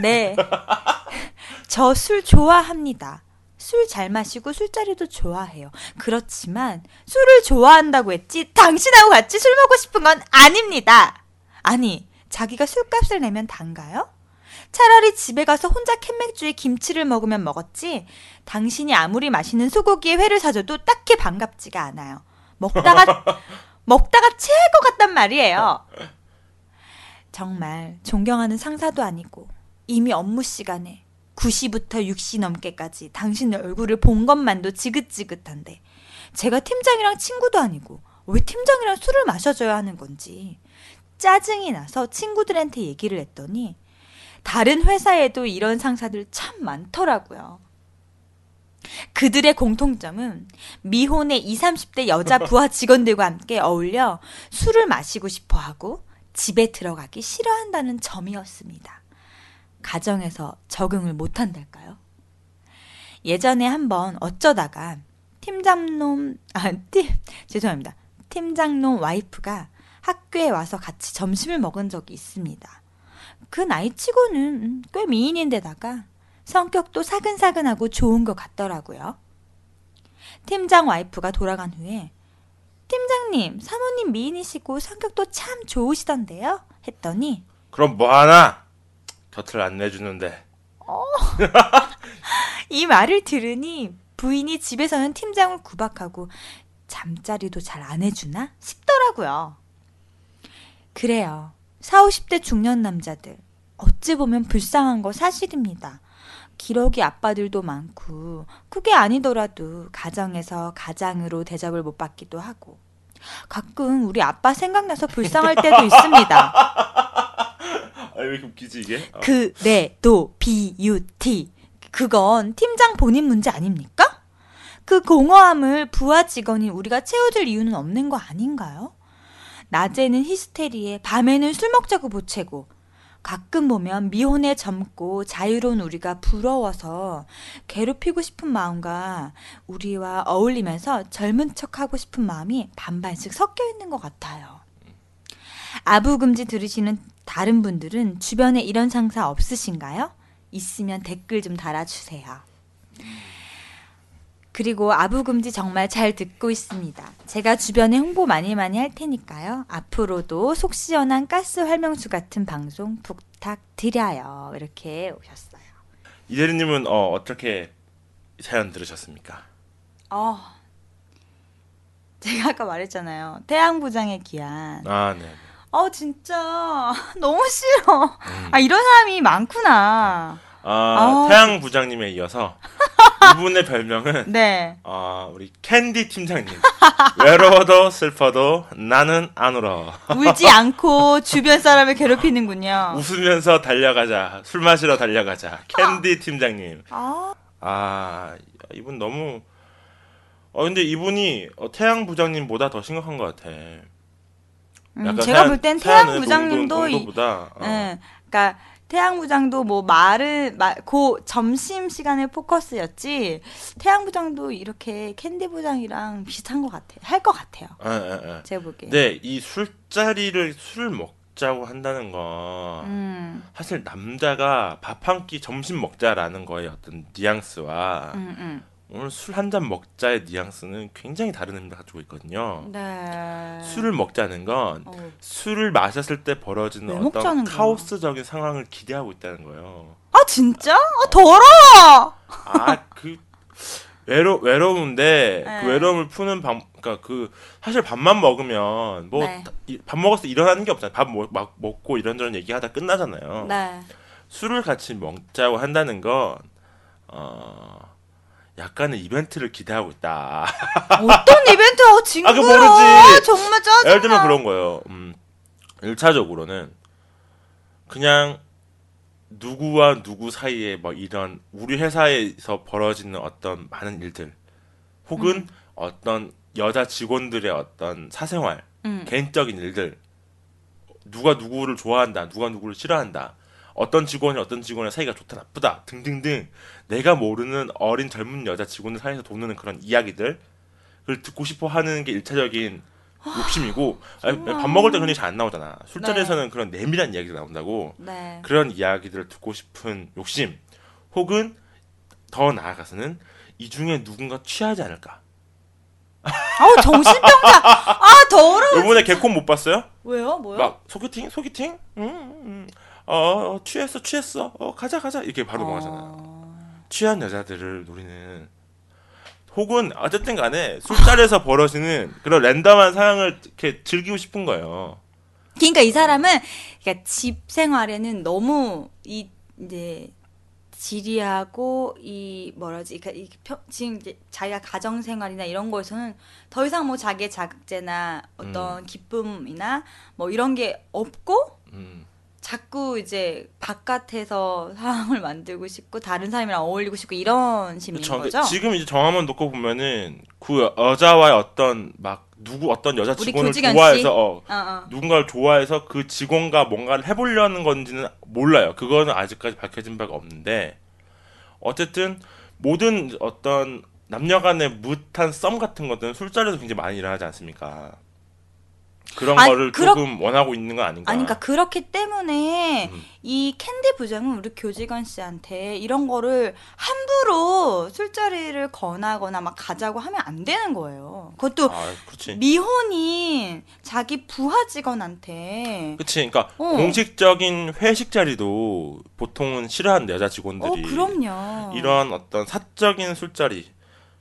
네. 저 술 좋아합니다. 술 잘 마시고 술자리도 좋아해요. 그렇지만 술을 좋아한다고 했지 당신하고 같이 술 먹고 싶은 건 아닙니다. 아니, 자기가 술값을 내면 단가요? 차라리 집에 가서 혼자 캔맥주에 김치를 먹으면 먹었지. 당신이 아무리 맛있는 소고기에 회를 사줘도 딱히 반갑지가 않아요. 먹다가 먹다가 체할 것 같단 말이에요. 정말 존경하는 상사도 아니고 이미 업무 시간에 9시부터 6시 넘게까지 당신 얼굴을 본 것만도 지긋지긋한데 제가 팀장이랑 친구도 아니고 왜 팀장이랑 술을 마셔줘야 하는 건지 짜증이 나서 친구들한테 얘기를 했더니 다른 회사에도 이런 상사들 참 많더라고요. 그들의 공통점은 미혼의 20, 30대 여자 부하 직원들과 함께 어울려 술을 마시고 싶어 하고 집에 들어가기 싫어한다는 점이었습니다. 가정에서 적응을 못한달까요? 예전에 한번 어쩌다가 팀장놈, 아, 팀, 죄송합니다. 팀장놈 와이프가 학교에 와서 같이 점심을 먹은 적이 있습니다. 그 나이치고는 음, 꽤 미인인데다가 성격도 사근사근하고 좋은 것 같더라고요. 팀장 와이프가 돌아간 후에 팀장님, 사모님 미인이시고 성격도 참 좋으시던데요? 했더니 그럼 뭐 하나? 곁을 안 내주는데. 이 말을 들으니 부인이 집에서는 팀장을 구박하고 잠자리도 잘 안 해주나 싶더라고요. 그래요. 40, 50대 중년 남자들. 어찌 보면 불쌍한 거 사실입니다. 기러기 아빠들도 많고, 그게 아니더라도 가정에서 가장으로 대접을 못 받기도 하고, 가끔 우리 아빠 생각나서 불쌍할 때도 있습니다. 아, 왜 이렇게 웃기지, 이게? 어. 그, 네, 도, 비, 유, 티. 그건 팀장 본인 문제 아닙니까? 그 공허함을 부하 직원인 우리가 채워줄 이유는 없는 거 아닌가요? 낮에는 히스테리에, 밤에는 술 먹자고 보채고, 가끔 보면 미혼에 젊고 자유로운 우리가 부러워서 괴롭히고 싶은 마음과 우리와 어울리면서 젊은 척 하고 싶은 마음이 반반씩 섞여 있는 것 같아요. 아부금지 들으시는 다른 분들은 주변에 이런 상사 없으신가요? 있으면 댓글 좀 달아주세요. 그리고 아부금지 정말 잘 듣고 있습니다. 제가 주변에 홍보 많이 많이 할 테니까요. 앞으로도 속 시원한 가스 활명수 같은 방송 부탁드려요. 이렇게 오셨어요. 이대리님은 어, 어떻게 사연 들으셨습니까? 어, 제가 아까 말했잖아요. 태양부장의 귀한. 아, 네. 어, 진짜 너무 싫어. 아, 이런 사람이 많구나. 아, 아. 태양 부장님에 이어서 이분의 별명은 네. 아, 우리 캔디 팀장님. 외로워도 슬퍼도 나는 안 울어. 울지 않고 주변 사람을 괴롭히는군요. 웃으면서 달려가자. 술 마시러 달려가자. 캔디 팀장님. 아, 아, 이분 너무 어 근데 이분이 어, 태양 부장님보다 더 심각한 것 같아. 음, 제가 볼 땐 태양 부장님도 이, 어. 예, 그러니까 태양 부장도 뭐 말을 마, 고 점심 시간에 포커스였지. 태양 부장도 이렇게 캔디 부장이랑 비슷한 것 같아. 할 것 같아요. 예, 예, 예. 제가 보기에. 근데 이 술자리를 술을 먹자고 한다는 건 음, 사실 남자가 밥 한 끼 점심 먹자라는 거의 어떤 뉘앙스와 음, 음. 오늘 술 한 잔 먹자의 뉘앙스는 굉장히 다른 의미를 가지고 있거든요. 네. 술을 먹자는 건 어. 술을 마셨을 때 벌어지는 어떤? 카오스적인 상황을 기대하고 있다는 거예요. 아 진짜? 아 더러워. 아, 그 외로 외로운데 네. 그 외로움을 푸는 방 그러니까 그 사실 밥만 먹으면 뭐 네. 때 일어나는 게 없잖아요. 밥 먹, 막 먹고 이런저런 얘기하다 끝나잖아요. 네. 술을 같이 먹자고 한다는 건 어, 약간의 이벤트를 기대하고 있다. 어떤 이벤트? 어 징그러. 아, 모르지. 정말 짜증나. 예를 들면 그런 거예요. 음, 1차적으로는 그냥 누구와 누구 사이에 뭐 이런 우리 회사에서 벌어지는 어떤 많은 일들 혹은 음. 어떤 여자 직원들의 어떤 사생활, 음. 개인적인 일들 누가 누구를 좋아한다, 누가 누구를 싫어한다. 어떤 직원이 어떤 직원의 사이가 좋다 나쁘다 등등등 내가 모르는 어린 젊은 여자 직원들 사이에서 도는 그런 이야기들 을 듣고 싶어 하는 게 일차적인 욕심이고 아니, 밥 먹을 때 그런 얘기 잘 안 나오잖아 술자리에서는 그런 내밀한 이야기가 나온다고 네. 그런 이야기들을 듣고 싶은 욕심 혹은 더 나아가서는 이 중에 누군가 취하지 않을까 아우 정신병자. 아 더러워. 요번에 개콘 못 봤어요? 왜요? 뭐요? 막 소개팅 소개팅 음, 음. 어, 어 취했어 취했어. 어 가자 가자. 이렇게 바로 넘어가잖아요. 어... 취한 여자들을 노리는 혹은 어쨌든 간에 술자리에서 벌어지는 그런 랜덤한 상황을 이렇게 즐기고 싶은 거예요. 그러니까 이 사람은 그러니까 집 생활에는 너무 이 이제 지리하고 이 뭐라지? 그러니까 이 평- 지금 이제 자기가 가정 생활이나 이런 거에서는 더 이상 뭐 자기의 자극제나 어떤 기쁨이나 뭐 이런 게 없고 음. 자꾸 이제 바깥에서 상황을 만들고 싶고 다른 사람이랑 어울리고 싶고 이런 심리인 그쵸. 거죠. 지금 이제 정화만 놓고 보면은 그 여자와의 어떤 막 누구 어떤 여자 직원을? 좋아해서 어, 어, 어. 누군가를 좋아해서 그 직원과 뭔가를 해보려는 건지는 몰라요. 그거는 아직까지 밝혀진 바가 없는데 어쨌든 모든 어떤 남녀간의 무탄 썸 같은 것들은 술자리에서 굉장히 많이 일어나지 않습니까? 그런 아니, 거를 그렇- 조금 원하고 있는 건 아닌가? 아니, 그러니까 그렇기 때문에 음. 이 캔디 부장은 우리 교직원 씨한테 이런 거를 함부로 술자리를 권하거나 막 가자고 하면 안 되는 거예요. 그것도 아. 미혼인 자기 부하 직원한테 그치. 그러니까 어. 공식적인 회식 자리도 보통은 싫어하는 여자 어, 직원들이 그럼요. 이런 어떤 사적인 술자리.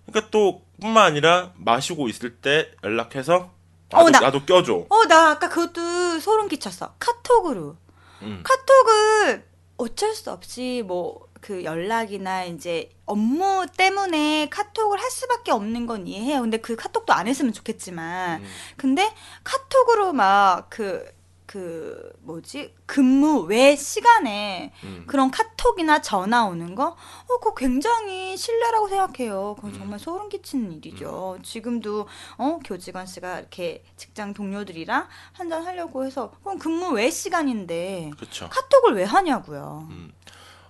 그러니까 또 뿐만 아니라 마시고 있을 때 연락해서 나도, 어, 나- 나도 껴줘. 어, 나 아까 그것도 소름 끼쳤어. 카톡으로. 음. 카톡을 어쩔 수 없이 뭐 그 연락이나 이제 업무 때문에 카톡을 할 수밖에 없는 건 이해해요. 근데 그 카톡도 안 했으면 좋겠지만. 음. 근데 카톡으로 막 그, 그, 뭐지? 근무 외 시간에 음. 그런 카톡이나 전화 오는 거? 어, 그거 굉장히 신뢰라고 생각해요. 그건 음. 정말 소름 끼치는 일이죠. 지금도, 어, 교직원 씨가 이렇게 직장 동료들이랑 한잔 하려고 해서, 그건 근무 외 시간인데, 그렇죠. 카톡을 왜 하냐고요. 음.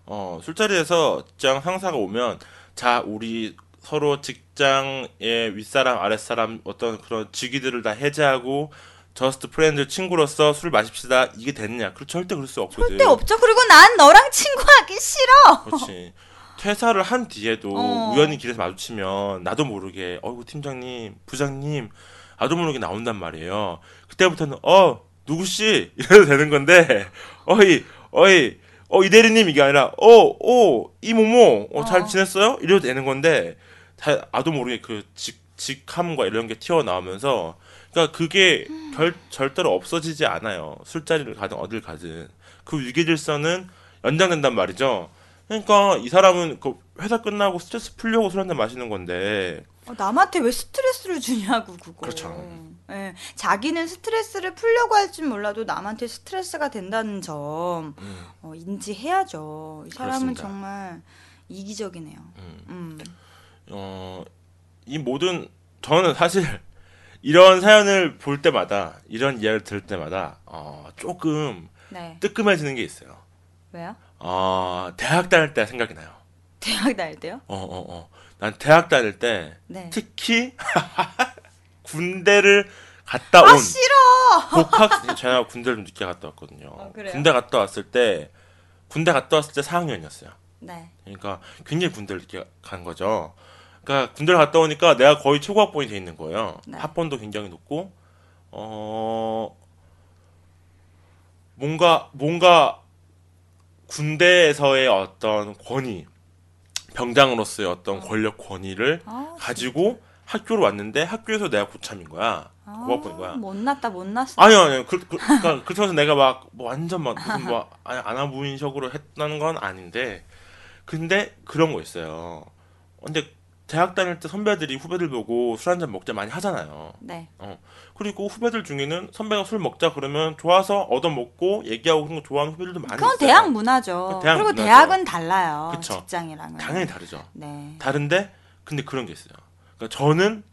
어, 술자리에서 직장 상사가 오면 자, 우리 서로 직장의 윗사람, 아랫사람 어떤 그런 직위들을 다 해제하고 just friend 친구로서 술 마십시다. 이게 됐냐? 그렇 절대 그럴 수 없거든. 절대 없죠. 그리고 난 너랑 친구하기 싫어. 그렇지. 퇴사를 한 뒤에도 어. 우연히 길에서 마주치면 나도 모르게 어이구 팀장님, 부장님 나도 모르게 나온단 말이에요. 그때부터는 어 누구씨 이래도 되는 건데 어이 어이 어 이 대리님 이게 아니라 어어 이모모 어, 잘 어. 지냈어요? 이래도 되는 건데 다, 나도 모르게 그 직, 직함과 이런 게 튀어나오면서 그러니까 그게 결, 절대로 없어지지 않아요. 술자리를 가든 어딜 가든 그 위계질서는 연장된단 말이죠. 그러니까 이 사람은 그 회사 끝나고 스트레스 풀려고 술 한 잔 마시는 건데 어, 남한테 왜 스트레스를 주냐고 그거. 그렇죠. 예, 자기는 스트레스를 풀려고 할줄 몰라도 남한테 스트레스가 된다는 점 음, 어, 인지해야죠. 이 사람은 그렇습니다. 정말 이기적이네요. 음. 음. 어, 이 모든 저는 사실 이런 사연을 볼 때마다 이런 이야기를 들을 때마다 어, 조금 네. 뜨끔해지는 게 있어요. 왜요? 어, 대학 다닐 때 생각이 나요. 대학 다닐 때요? 어, 어, 어. 난 대학 다닐 때 네. 특히 군대를 갔다 온 아 싫어. 복학 제가 군대를 좀 늦게 갔다 왔거든요. 아, 그래요? 군대 갔다 왔을 때 군대 갔다 왔을 때 4학년이었어요. 네. 그러니까 굉장히 군대를 늦게 간 거죠. 그러니까 군대를 갔다 오니까 내가 거의 최고 학번이 돼 있는 거예요. 네. 학번도 굉장히 높고 어 뭔가 뭔가 군대에서의 어떤 권위 병장으로서의 어떤 권력 권위를 아, 가지고 학교로 왔는데 학교에서 내가 고참인 거야. 아, 고학번인 거야. 못났다 못났어. 아니요, 아니요. 그, 그, 그러니까 그렇다고 해서 내가 막, 뭐 완전 막, 무슨 뭐, 아나무인식으로 했다는 건 아닌데, 근데 그런 거 있어요. 근데 대학 다닐 때 선배들이 후배들 보고 술 한잔 먹자 많이 하잖아요. 네. 그리고 후배들 중에는 선배가 술 먹자 그러면 좋아서 얻어먹고 얘기하고 그런 거 좋아하는 후배들도 많이 그건 있어요. 대학 문화죠. 그 대학 그리고 문화죠. 대학은 달라요. 그쵸. 직장이랑은. 당연히 다르죠. 네. 다른데 근데 그런 게 있어요. 그러니까 저는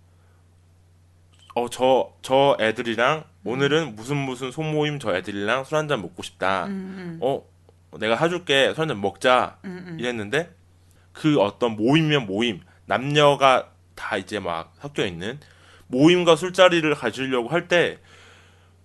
어 저 저 애들이랑 오늘은 무슨 무슨 소모임 저 애들이랑 술 한잔 먹고 싶다. 음, 음, 어 내가 사줄게 술 한잔 먹자 음, 음. 이랬는데 그 어떤 모임이면 모임 남녀가 다 이제 막 섞여 있는 모임과 술자리를 가지려고 할 때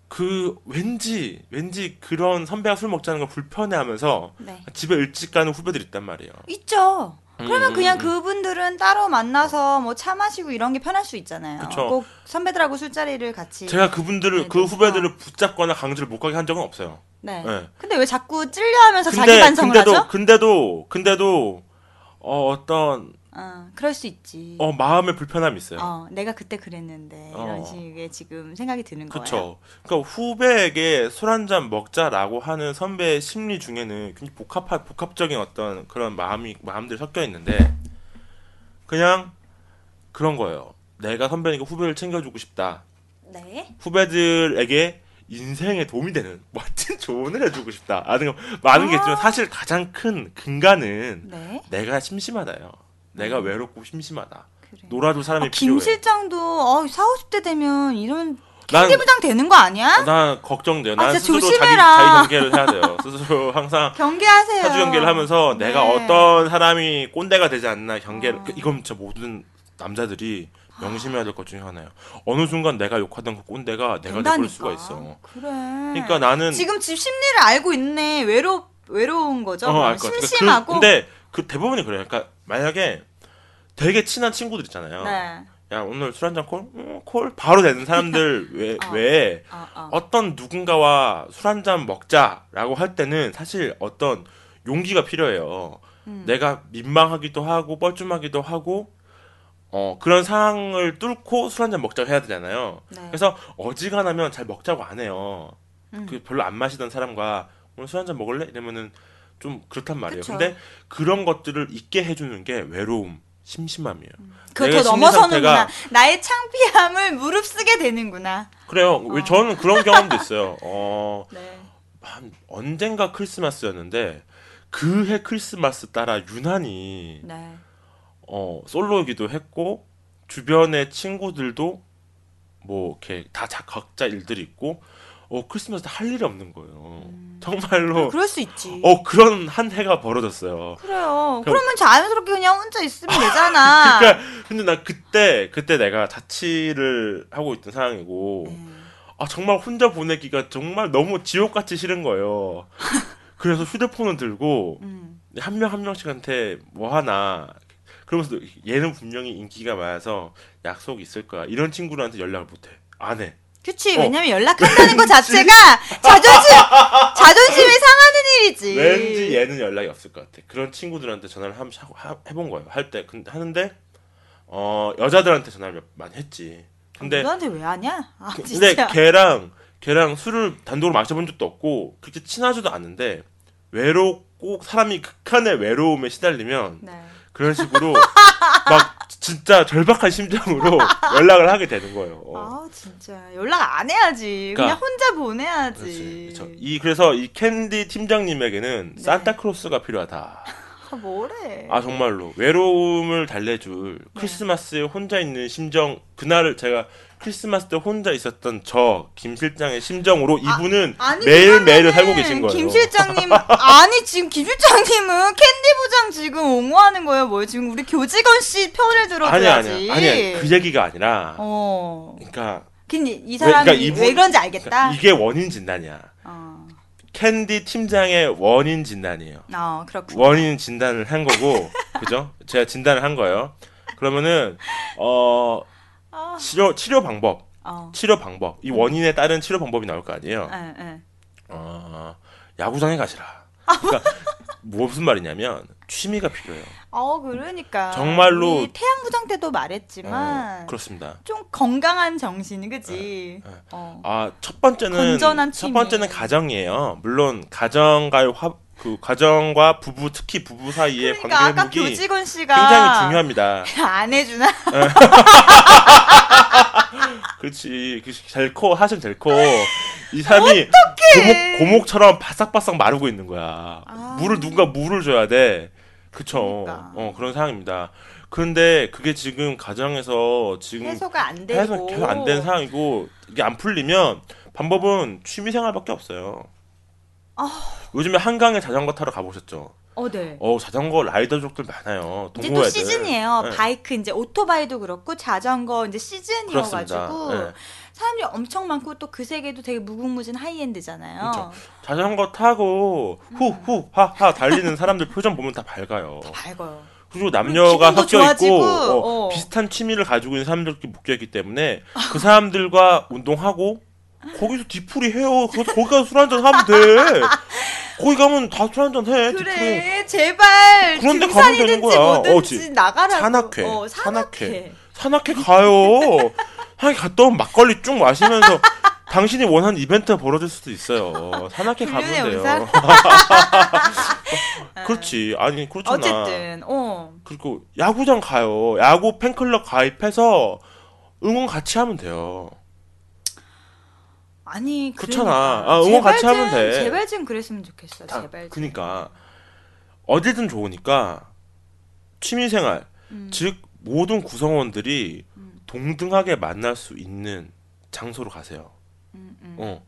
그 왠지 왠지 그런 선배가 술 먹자는 걸 불편해하면서 네. 집에 일찍 가는 후배들 있단 말이에요. 있죠. 그러면 음, 그냥 음. 그분들은 따로 만나서 뭐 차 마시고 이런 게 편할 수 있잖아요. 그쵸. 꼭 선배들하고 술자리를 같이. 제가 그분들을 네, 그 네. 후배들을 붙잡거나 강제를 못 가게 한 적은 없어요. 네. 네. 근데 왜 자꾸 찔려하면서 자기 반성을 근데도 하죠? 근데도 근데도 어, 어떤 어, 그럴 수 있지. 어 마음의 불편함이 있어요. 어, 내가 그때 그랬는데 이런 어. 식의 지금 생각이 드는 거예요. 그쵸. 그러니까 후배에게 술 한 잔 먹자라고 하는 선배의 심리 중에는 굉장히 복합 복합적인 어떤 그런 마음이 마음들이 섞여 있는데 그냥 그런 거예요. 내가 선배니까 후배를 챙겨주고 싶다. 네. 후배들에게 인생에 도움이 되는 멋진 조언을 해주고 싶다. 아, 등 많은 게 있지만 사실 가장 큰 근간은 네. 내가 심심하다요. 내가 외롭고 심심하다. 그래. 놀아줄 사람이 아, 김 필요해. 실장도 어, 4, 50대 되면 이런 난- 캔디 부장 되는 거 아니야? 난 걱정돼요. 아, 난 진짜 스스로 자기, 조심해라. 자기 경계를 해야 돼요. 스스로 항상 경계하세요. 사주 경계를 하면서 내가 네. 어떤 사람이 꼰대가 되지 않나 경계를 어. 그- 이건 진짜 모든 남자들이 명심해야 될 것 중에 하나예요. 어느 순간 내가 욕하던 그 꼰대가 내가 된다니까. 돼버릴 수가 있어. 그래. 그러니까 나는 지금 집 심리를 알고 있네. 외로 외로운 거죠. 어, 알것 같아. 심심하고. 그, 근데 그 대부분이 그래요. 그러니까 만약에 되게 친한 친구들 있잖아요. 네. 야 오늘 술 한잔 콜? 음, 콜 바로 되는 사람들 외, 어. 외에 어, 어. 어 떤 누군가와 술 한잔 먹자라고 할 때는 사실 어떤 용기가 필요해요. 음. 내가 민망하기도 하고 뻘쭘하기도 하고 어 그런 상황을 뚫고 술 한잔 먹자고 해야 되잖아요. 네. 그래서 어지간하면 잘 먹자고 안 해요. 음. 그 별로 안 마시던 사람과 오늘 술 한잔 먹을래? 이러면은 좀 그렇단 말이에요. 그쵸. 근데 그런 것들을 잊게 해주는 게 외로움, 심심함이에요. 더 심리 넘어서는구나. 나의 창피함을 무릅쓰게 되는구나. 그래요. 어. 왜 저는 그런 경험도 있어요. 어, 네. 한 언젠가 크리스마스였는데 그 해 크리스마스 따라 유난히 네. 어, 솔로이기도 했고 주변의 친구들도 뭐 이렇게 다 자- 각자 일들이 있고 어 크리스마스 때할 일이 없는 거예요. 정말로 음. 그럴 수 있지. 어 그런 한 해가 벌어졌어요. 그래요. 그럼- 그러면 자연스럽게 그냥 혼자 있으면 되잖아. 그러니까 근데 나 그때 그때 내가 자취를 하고 있던 상황이고 음. 아 정말 혼자 보내기가 정말 너무 지옥같이 싫은 거예요. 그래서 휴대폰을 들고 음. 한명 한 명씩한테 뭐 하나 그러면서 얘는 분명히 인기가 많아서 약속 있을 거야 이런 친구들한테 연락을 못해 안 해. 그치. 어. 왜냐면 연락한다는 것 자체가 자존심, 자존심이 상하는 일이지. 왠지 얘는 연락이 없을 것 같아. 그런 친구들한테 전화를 한, 하, 해본 거예요. 할 때 근데 하는데 어 여자들한테 전화를 몇- 많이 했지. 근데 너한테 왜 하냐? 아, 그-. 근데 걔랑 걔랑 술을 단독으로 마셔본 적도 없고 그렇게 친하지도 않은데 외롭고 사람이 극한의 외로움에 시달리면 네. 그런 식으로 막 진짜 절박한 심정으로 연락을 하게 되는 거예요. 아 진짜 연락 안 해야지. 그냥 그러니까- 혼자 보내야지. 그렇지. 그렇죠. 이 그래서 이 캔디 팀장님에게는 네. 산타크로스가 필요하다. 아, 뭐래? 아 정말로 외로움을 달래줄 네. 크리스마스에 혼자 있는 심정 그날을 제가 크리스마스 때 혼자 있었던 저 김 실장의 심정으로 이분은 아니, 매일 매일을 그러면은 살고 계신 거예요. 김 실장님 아니 지금 김 실장님은 캔디 부장 지금 옹호하는 거예요. 뭐예요? 지금 우리 교직원 씨 편을 아니 들어줘야지. 아니 아니 그 얘기가 아니라 어. 그러니까, 근데 이 왜- 사람이 그러니까 왜, 이분- 그런지 알겠다. 그러니까 이게 원인 진단이야. 어. 캔디 팀장의 원인 진단이에요. 어, 그렇군. 원인 진단을 한 거고 그죠? 제가 진단을 한 거예요. 그러면은 어 아. 치료 치료 방법 어. 치료 방법 이 원인에 따른 치료 방법이 나올 거 아니에요. 예, 예. 어, 야구장에 가시라. 그러니까 뭐 무슨 말이냐면 취미가 필요해요. 어, 그러니까. 정말로- 태양 부장 때도 말했지만 어, 그렇습니다. 좀 건강한 정신, 그지? 네, 네. 어. 아, 첫 번째는 건전한 첫 취미. 번째는 가정이에요. 물론 가정과의 화, 그 가정과 부부 특히 부부 사이의 그러니까 아까 관계 회복이 교직원 씨가 굉장히 중요합니다. 안 해주나? 그렇지. 그 사실 제일 커. 이 사람이 고목, 고목처럼 바싹바싹 마르고 있는 거야. 아. 물을 누군가 물을 줘야 돼. 그쵸. 그러니까. 어, 그런 상황입니다. 그런데 그게 지금 가정에서 지금 해소가 안 되고. 계속 안된 상황이고 이게 안 풀리면 방법은 취미 생활밖에 없어요. 아. 요즘에 한강에 자전거 타러 가보셨죠? 어, 네. 어 자전거 라이더족들 많아요. 이제 또 동호회들. 시즌이에요. 네. 바이크 이제 오토바이도 그렇고 자전거 이제 시즌이어가지고 그렇습니다. 네. 사람들이 엄청 많고 또 그 세계도 되게 무궁무진 하이엔드잖아요. 그렇죠. 자전거 타고 후후 하하 달리는 사람들 표정 보면 다 밝아요. 밝아요. 그리고 남녀가 기분도 섞여 좋아지고, 있고 어, 어. 비슷한 취미를 가지고 있는 사람들끼리 묶여 있기 때문에 그 사람들과 운동하고 거기서 뒤풀이 해요. 그 거기 가서 술 한잔 하면 돼. 거기 가면 다 술 한잔 해. 그래 제발 그런데 가면 되는 거야. 뭐든지 어지. 나가라고. 산악회. 어, 산악회. 산악회. 산악회 가요. 하긴 갔다 오면 막걸리 쭉 마시면서 당신이 원하는 이벤트가 벌어질 수도 있어요. 산악회 가면 돼요. 그렇지. 아니 그렇잖아. 어쨌든 어 그리고 야구장 가요. 야구 팬클럽 가입해서 응원 같이 하면 돼요. 아니 그렇잖아. 그러니까. 아, 응원 같이 하면 좀, 돼. 제발 좀 그랬으면 좋겠어. 다, 제발. 좀. 그니까 어디든 좋으니까 취미생활 음. 즉 모든 구성원들이 동등하게 만날 수 있는 장소로 가세요. 음, 음. 어.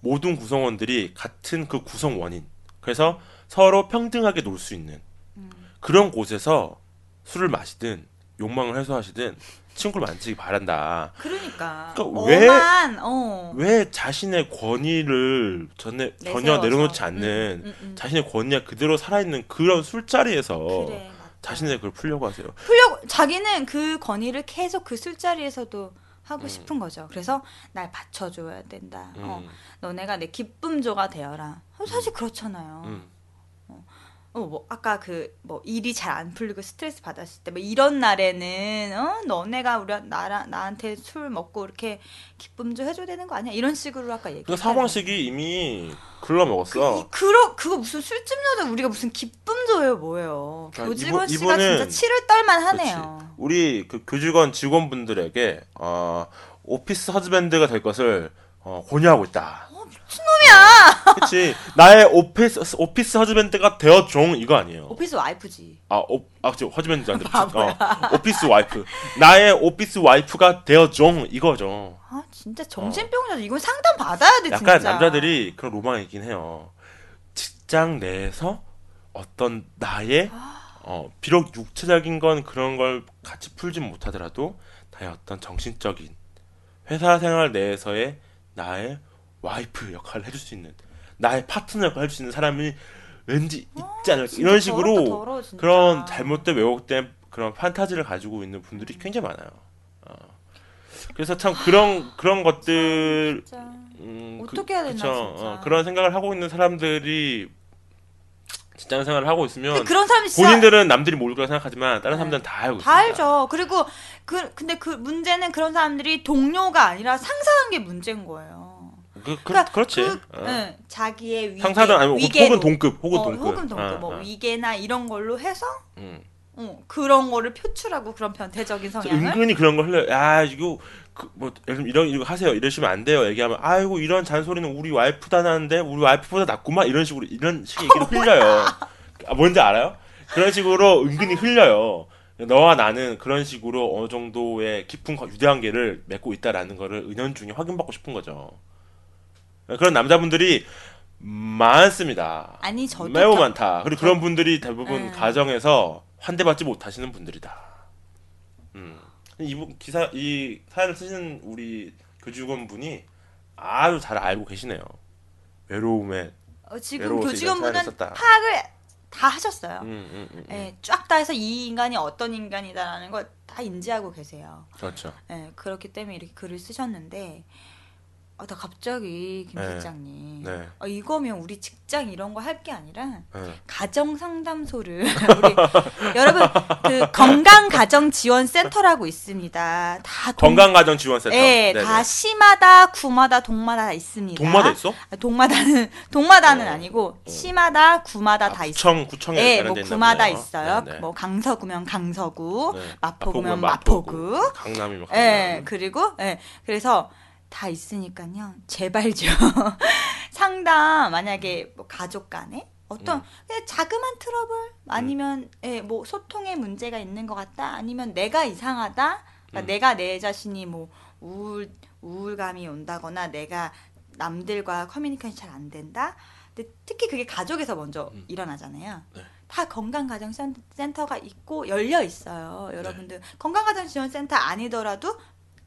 모든 구성원들이 같은 그 구성원인. 그래서 서로 평등하게 놀 수 있는 음. 그런 곳에서 술을 마시든 욕망을 해소하시든 친구를 만지기 바란다. 그러니까, 그러니까 왜- 엄한 어 왜 자신의 권위를 전에 전혀 내세워서. 내려놓지 않는 음, 음, 음. 자신의 권위가 그대로 살아있는 그런 술자리에서 그래. 자신의 그걸 풀려고 하세요. 풀려고 자기는 그 권위를 계속 그 술자리에서도 하고 음. 싶은 거죠. 그래서 날 받쳐줘야 된다. 어, 음, 너네가 내 기쁨조가 되어라. 어, 사실 그렇잖아요. 음. 어, 뭐 아까 그 뭐 일이 잘 안 풀리고 스트레스 받았을 때 뭐 이런 날에는 어 너네가 우리 나라 나한테 술 먹고 이렇게 기쁨 좀 해줘야 되는 거 아니야? 이런 식으로 아까 얘기. 그 사방식이 이미 글러 먹었어. 그, 그러 그거 무슨 술집 여자 우리가 무슨 기쁨 줘요 뭐예요? 그러니까 교직원 이분- 씨가 진짜 치를 떨만. 하네요. 우리 그 교직원 직원분들에게 어, office husband가 될 것을 어, 권유하고 있다. 미친놈이야. 그렇지. 나의 office office husband가 되어 종 이거 아니에요. office wife지. 아, 오, 아, 저 husband 안 들었지. 어, office wife. 나의 office wife가 되어 종 이거죠. 아 진짜 정신병자. 이건 상담 받아야 돼 약간 진짜. 남자들이 그런 로망이 있긴 해요. 직장 내에서 어떤 나의 어, 비록 육체적인 건 그런 걸 같이 풀진 못하더라도 나의 어떤 정신적인 회사 생활 내에서의 나의 와이프 역할을 해줄 수 있는 나의 파트너 역할을 해줄 수 있는 사람이 왠지 있지 않을까 이런 식으로 더럽다, 더러워. 그런 잘못된 왜곡된 그런 판타지를 가지고 있는 분들이 굉장히 많아요. 어. 그래서 참 그런 그런 것들. 음, 어떻게 해야 되나. 진짜. 어, 그런 생각을 하고 있는 사람들이 직장 생활을 하고 있으면 그런 사람이 진짜 본인들은 남들이 모를 거라 생각하지만 다른 사람들은 다 알고 다 있습니다. 알죠. 그리고 그 근데 그 문제는 그런 사람들이 동료가 아니라 상사한 게 문제인 거예요. 그, 그, 그러니까 그렇지. 그, 어. 응, 자기의 위계, 상사든 아니면 위계로, 혹은 동급, 혹은 어, 동급. 혹은 동급, 어, 뭐 어. 위계나 이런 걸로 해서 음. 어, 그런 거를 표출하고 그런 변태적인 성향을 은근히 그런 걸 흘려. 야 이거 그, 뭐 예를 이런 이거 하세요. 이러시면 안 돼요. 얘기하면 아이고 이런 잔소리는 우리 와이프다 나는데 우리 와이프보다 낫구만 이런 식으로 이런 식의 얘기를 흘려요. 아, 뭔지 알아요? 그런 식으로 은근히 흘려요. 너와 나는 그런 식으로 어느 정도의 깊은 거- 유대관계를 맺고 있다라는 거를 은연중에 확인받고 싶은 거죠. 그런 남자분들이 많습니다. 아니 저도 매우 겨- 많다. 그리고 그런 분들이 대부분 음. 가정에서 환대받지 못하시는 분들이다. 음. 이분 기사 이 사연을 쓰신 우리 교직원 분이 아주 잘 알고 계시네요. 외로움에 어, 지금 교직원 분은 사연을 썼다. 파악을 다 하셨어요. 음, 음, 음, 음. 예, 쫙다 해서 이 인간이 어떤 인간이다라는 걸 다 인지하고 계세요. 그렇죠. 예, 그렇기 때문에 이렇게 글을 쓰셨는데 아, 나 갑자기 김 네. 실장님 네. 아, 이거면 우리 직장 이런 거 할 게 아니라 네. 가정 상담소를 우리 여러분 그 건강 가정 지원 센터라고 있습니다. 다 동- 건강 가정 지원 센터. 예, 네네. 다 시마다 구마다 동마다 다 있습니다. 동마다 있어? 아, 동마다는 동마다는 어. 아니고 시마다 구마다 아, 다 있어요. 구청 구청에 예, 뭐 구마다 보네요. 있어요. 네, 네. 뭐 강서구면 강서구, 네. 마포구면 마포구면 마포구. 강남이면 강남. 예, 그리고 예, 그래서 다 있으니까요. 제발 좀 상담 만약에 뭐 가족 간에 어떤 음. 그냥 자그만 트러블 아니면 예, 뭐 소통에 문제가 있는 것 같다 아니면 내가 이상하다 그러니까 음. 내가 내 자신이 뭐 우울 우울감이 온다거나 내가 남들과 커뮤니케이션이 잘안 된다. 근데 특히 그게 가족에서 먼저 음. 일어나잖아요. 네. 다 건강가정센터가 있고 열려 있어요. 여러분들 네. 건강가정지원센터 아니더라도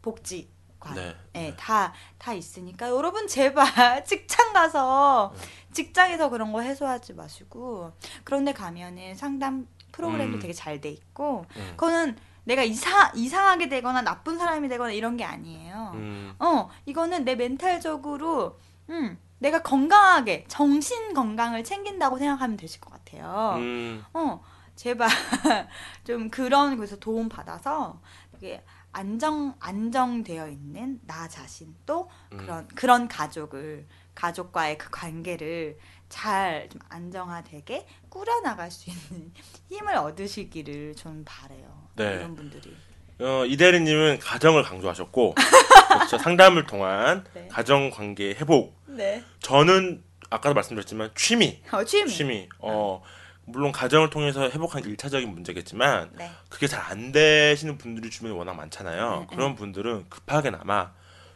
복지 관 네. 예, 다, 다 있으니까 여러분 제발 직장 가서 직장에서 그런 거 해소하지 마시고 그런데 가면은 상담 프로그램도 음. 되게 잘 돼 있고 음. 그거는 내가 이사 이상하게 되거나 나쁜 사람이 되거나 이런 게 아니에요. 음. 어 이거는 내 멘탈적으로 음 내가 건강하게 정신 건강을 챙긴다고 생각하면 되실 것 같아요. 음. 어 제발 좀 그런 곳에서 도움 받아서 되게 안정 안정되어 있는 나 자신 또 음. 그런 그런 가족을 가족과의 그 관계를 잘 좀 안정화되게 꾸려 나갈 수 있는 힘을 얻으시기를 좀 바래요. 네. 이런 분들이. 어, 이대리님은 가정을 강조하셨고 그렇죠. 상담을 통한 네. 가정 관계 회복. 네. 저는 아까도 말씀드렸지만 취미, 어, 취미. 취미. 어 물론 가정을 통해서 회복한 일차적인 문제겠지만 네. 그게 잘 안 되시는 분들이 주변에 워낙 많잖아요. 네, 그런 분들은 급하게나마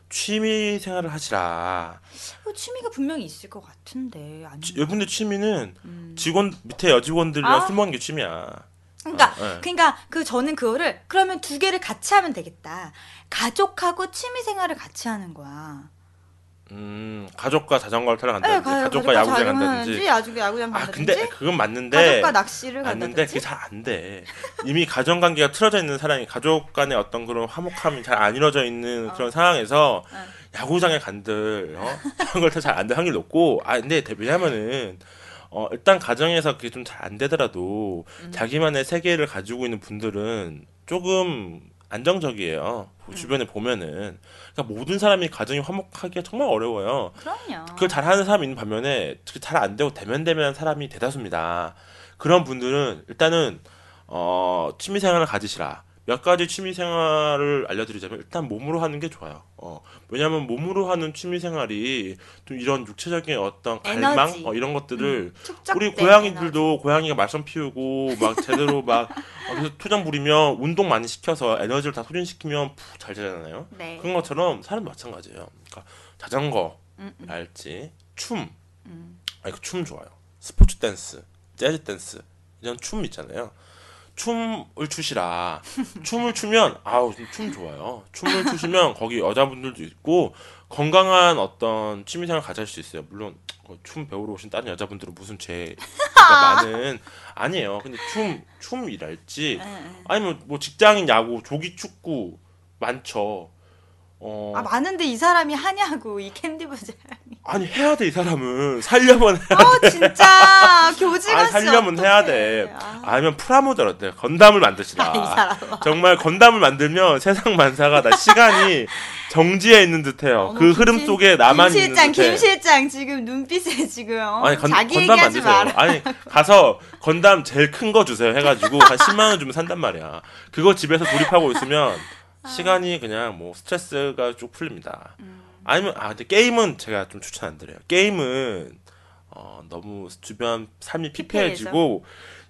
취미 생활을 하시라. 어, 취미가 분명히 있을 것 같은데 여러분들 취미는 음. 직원 밑에 여직원들이랑 아. 술 먹는 게 취미야. 그러니까 어, 네. 그러니까 그 저는 그거를 그러면 두 개를 같이 하면 되겠다. 가족하고 취미 생활을 같이 하는 거야. 음, 가족과 자전거를 타러 네, 간다든지, 가- 가족과 야구장 간다든지. 야구 야구장 아. 근데 그건 맞는데 가족과 낚시를 맞는데 간다든지. 그게 잘 안 돼. 이미 가정 관계가 틀어져 있는 사람이 가족 간의 어떤 그런 화목함이 잘 안 이루어져 있는 그런 상황에서 어. 야구장에 간들 어? 그런 걸 잘 안 될 확률이 높고 아 근데 대- 왜냐면은 어 일단 가정에서 그게 좀 잘 안 되더라도 음. 자기만의 세계를 가지고 있는 분들은 조금 안정적이에요. 음. 주변에 보면은 그러니까 모든 사람이 가정이 화목하기가 정말 어려워요. 그럼요. 그걸 잘하는 사람이 있는 반면에 잘 안 되고 대면대면한 사람이 대다수입니다. 그런 분들은 일단은 어, 취미 생활을 가지시라. 몇 가지 취미 생활을 알려드리자면 일단 몸으로 하는 게 좋아요. 어, 왜냐하면 몸으로 하는 취미 생활이 좀 이런 육체적인 어떤 갈망 에너지. 어, 이런 것들을 축적된 우리 에너지. 고양이들도 고양이가 말썽 피우고 막 제대로 막 어디서 투정 부리면 운동 많이 시켜서 에너지를 다 소진시키면 푹 잘 자잖아요. 네. 그런 것처럼 사람도 마찬가지예요. 그러니까 자전거, 음, 음. 알지, 춤, 음. 아 이거 춤 좋아요. 스포츠 댄스, 재즈 댄스 이런 춤 있잖아요. 춤을 추시라. 춤을 추면 아우 춤 좋아요. 춤을 추시면 거기 여자분들도 있고 건강한 어떤 취미생활 가질 수 있어요. 물론 어, 춤 배우러 오신 다른 여자분들은 무슨 죄가 많은 아니에요. 근데 춤 춤이랄지. 아니면 뭐 직장인 야구, 조기 축구 많죠. 어 아 많은데 이 사람이 하냐고 이 캔디 부자랑이. 아니 해야 돼 이 사람은 살려면 해. 어 진짜 교지가 아니, 살려면 해야 돼. 아, 아니면 프라모델 어때? 건담을 만드시라. 이 사람. 정말 건담을 만들면 세상 만사가 다 시간이 정지해 있는 듯해요. 그 흐름 속에 나만 김 실장, 있는 듯해. 김 실장 지금 눈빛에 지금 어? 아니 건, 자기 건담 만드세요. 마라. 아니 가서 건담 제일 큰 거 주세요 해가지고 한 10만 원 주면 산단 말이야. 그거 집에서 조립하고 있으면 시간이 그냥 뭐 스트레스가 쭉 풀립니다. 음. 아니면 아 근데 게임은 제가 좀 추천 안 드려요. 게임은 어, 너무 주변 삶이 피폐해지고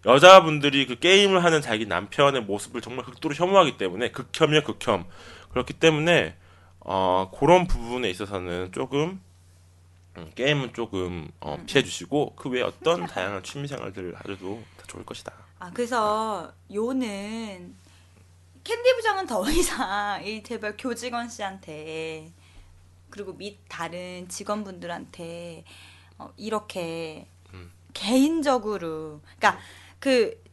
여자분들이 그 게임을 하는 자기 남편의 모습을 정말 극도로 혐오하기 때문에 극혐이야 극혐 그렇기 때문에 어, 그런 부분에 있어서는 조금 음, 게임은 조금 어, 피해 주시고 그 외에 어떤 다양한 취미 생활들을 하셔도 다 좋을 것이다. 아 그래서 요는 캔디 부장은 더 이상 이 제발 교직원 씨한테 그리고 밑 다른 직원분들한테 어, 이렇게 음. 개인적으로 그러니까 그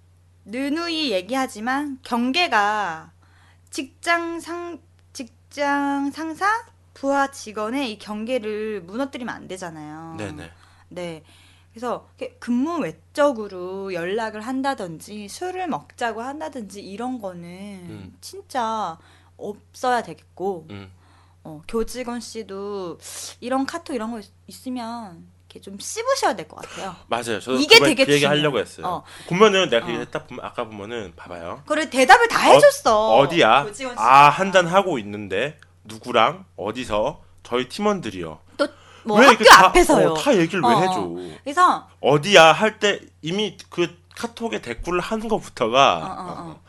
느누이 얘기하지만 경계가 직장 상 직장 상사 부하 직원의 이 경계를 무너뜨리면 안 되잖아요. 네네. 네. 그래서 근무 외적으로 연락을 한다든지 술을 먹자고 한다든지 이런 거는 음. 진짜 없어야 되겠고 음. 어, 교직원 씨도 이런 카톡 이런 거 있- 있으면 이렇게 좀 씹으셔야 될 것 같아요. 맞아요. 저도 이게 그, 되게 그 얘기. 하려고 했어요. 어. 보면은 내가 그 어. 딱 보면 아까 보면은 봐봐요. 그래 대답을 다 어- 해줬어. 어 디야? 교직원 아, 씨가. 한잔 하고 있는데 누구랑 어디서 저희 팀원들이요. 뭐 왜 학교 다- 앞에서요. 어, 다 얘기를 왜 어, 해줘? 그래서 어디야 할 때 이미 그 카톡에 댓글을 하는 것부터가 어, 어,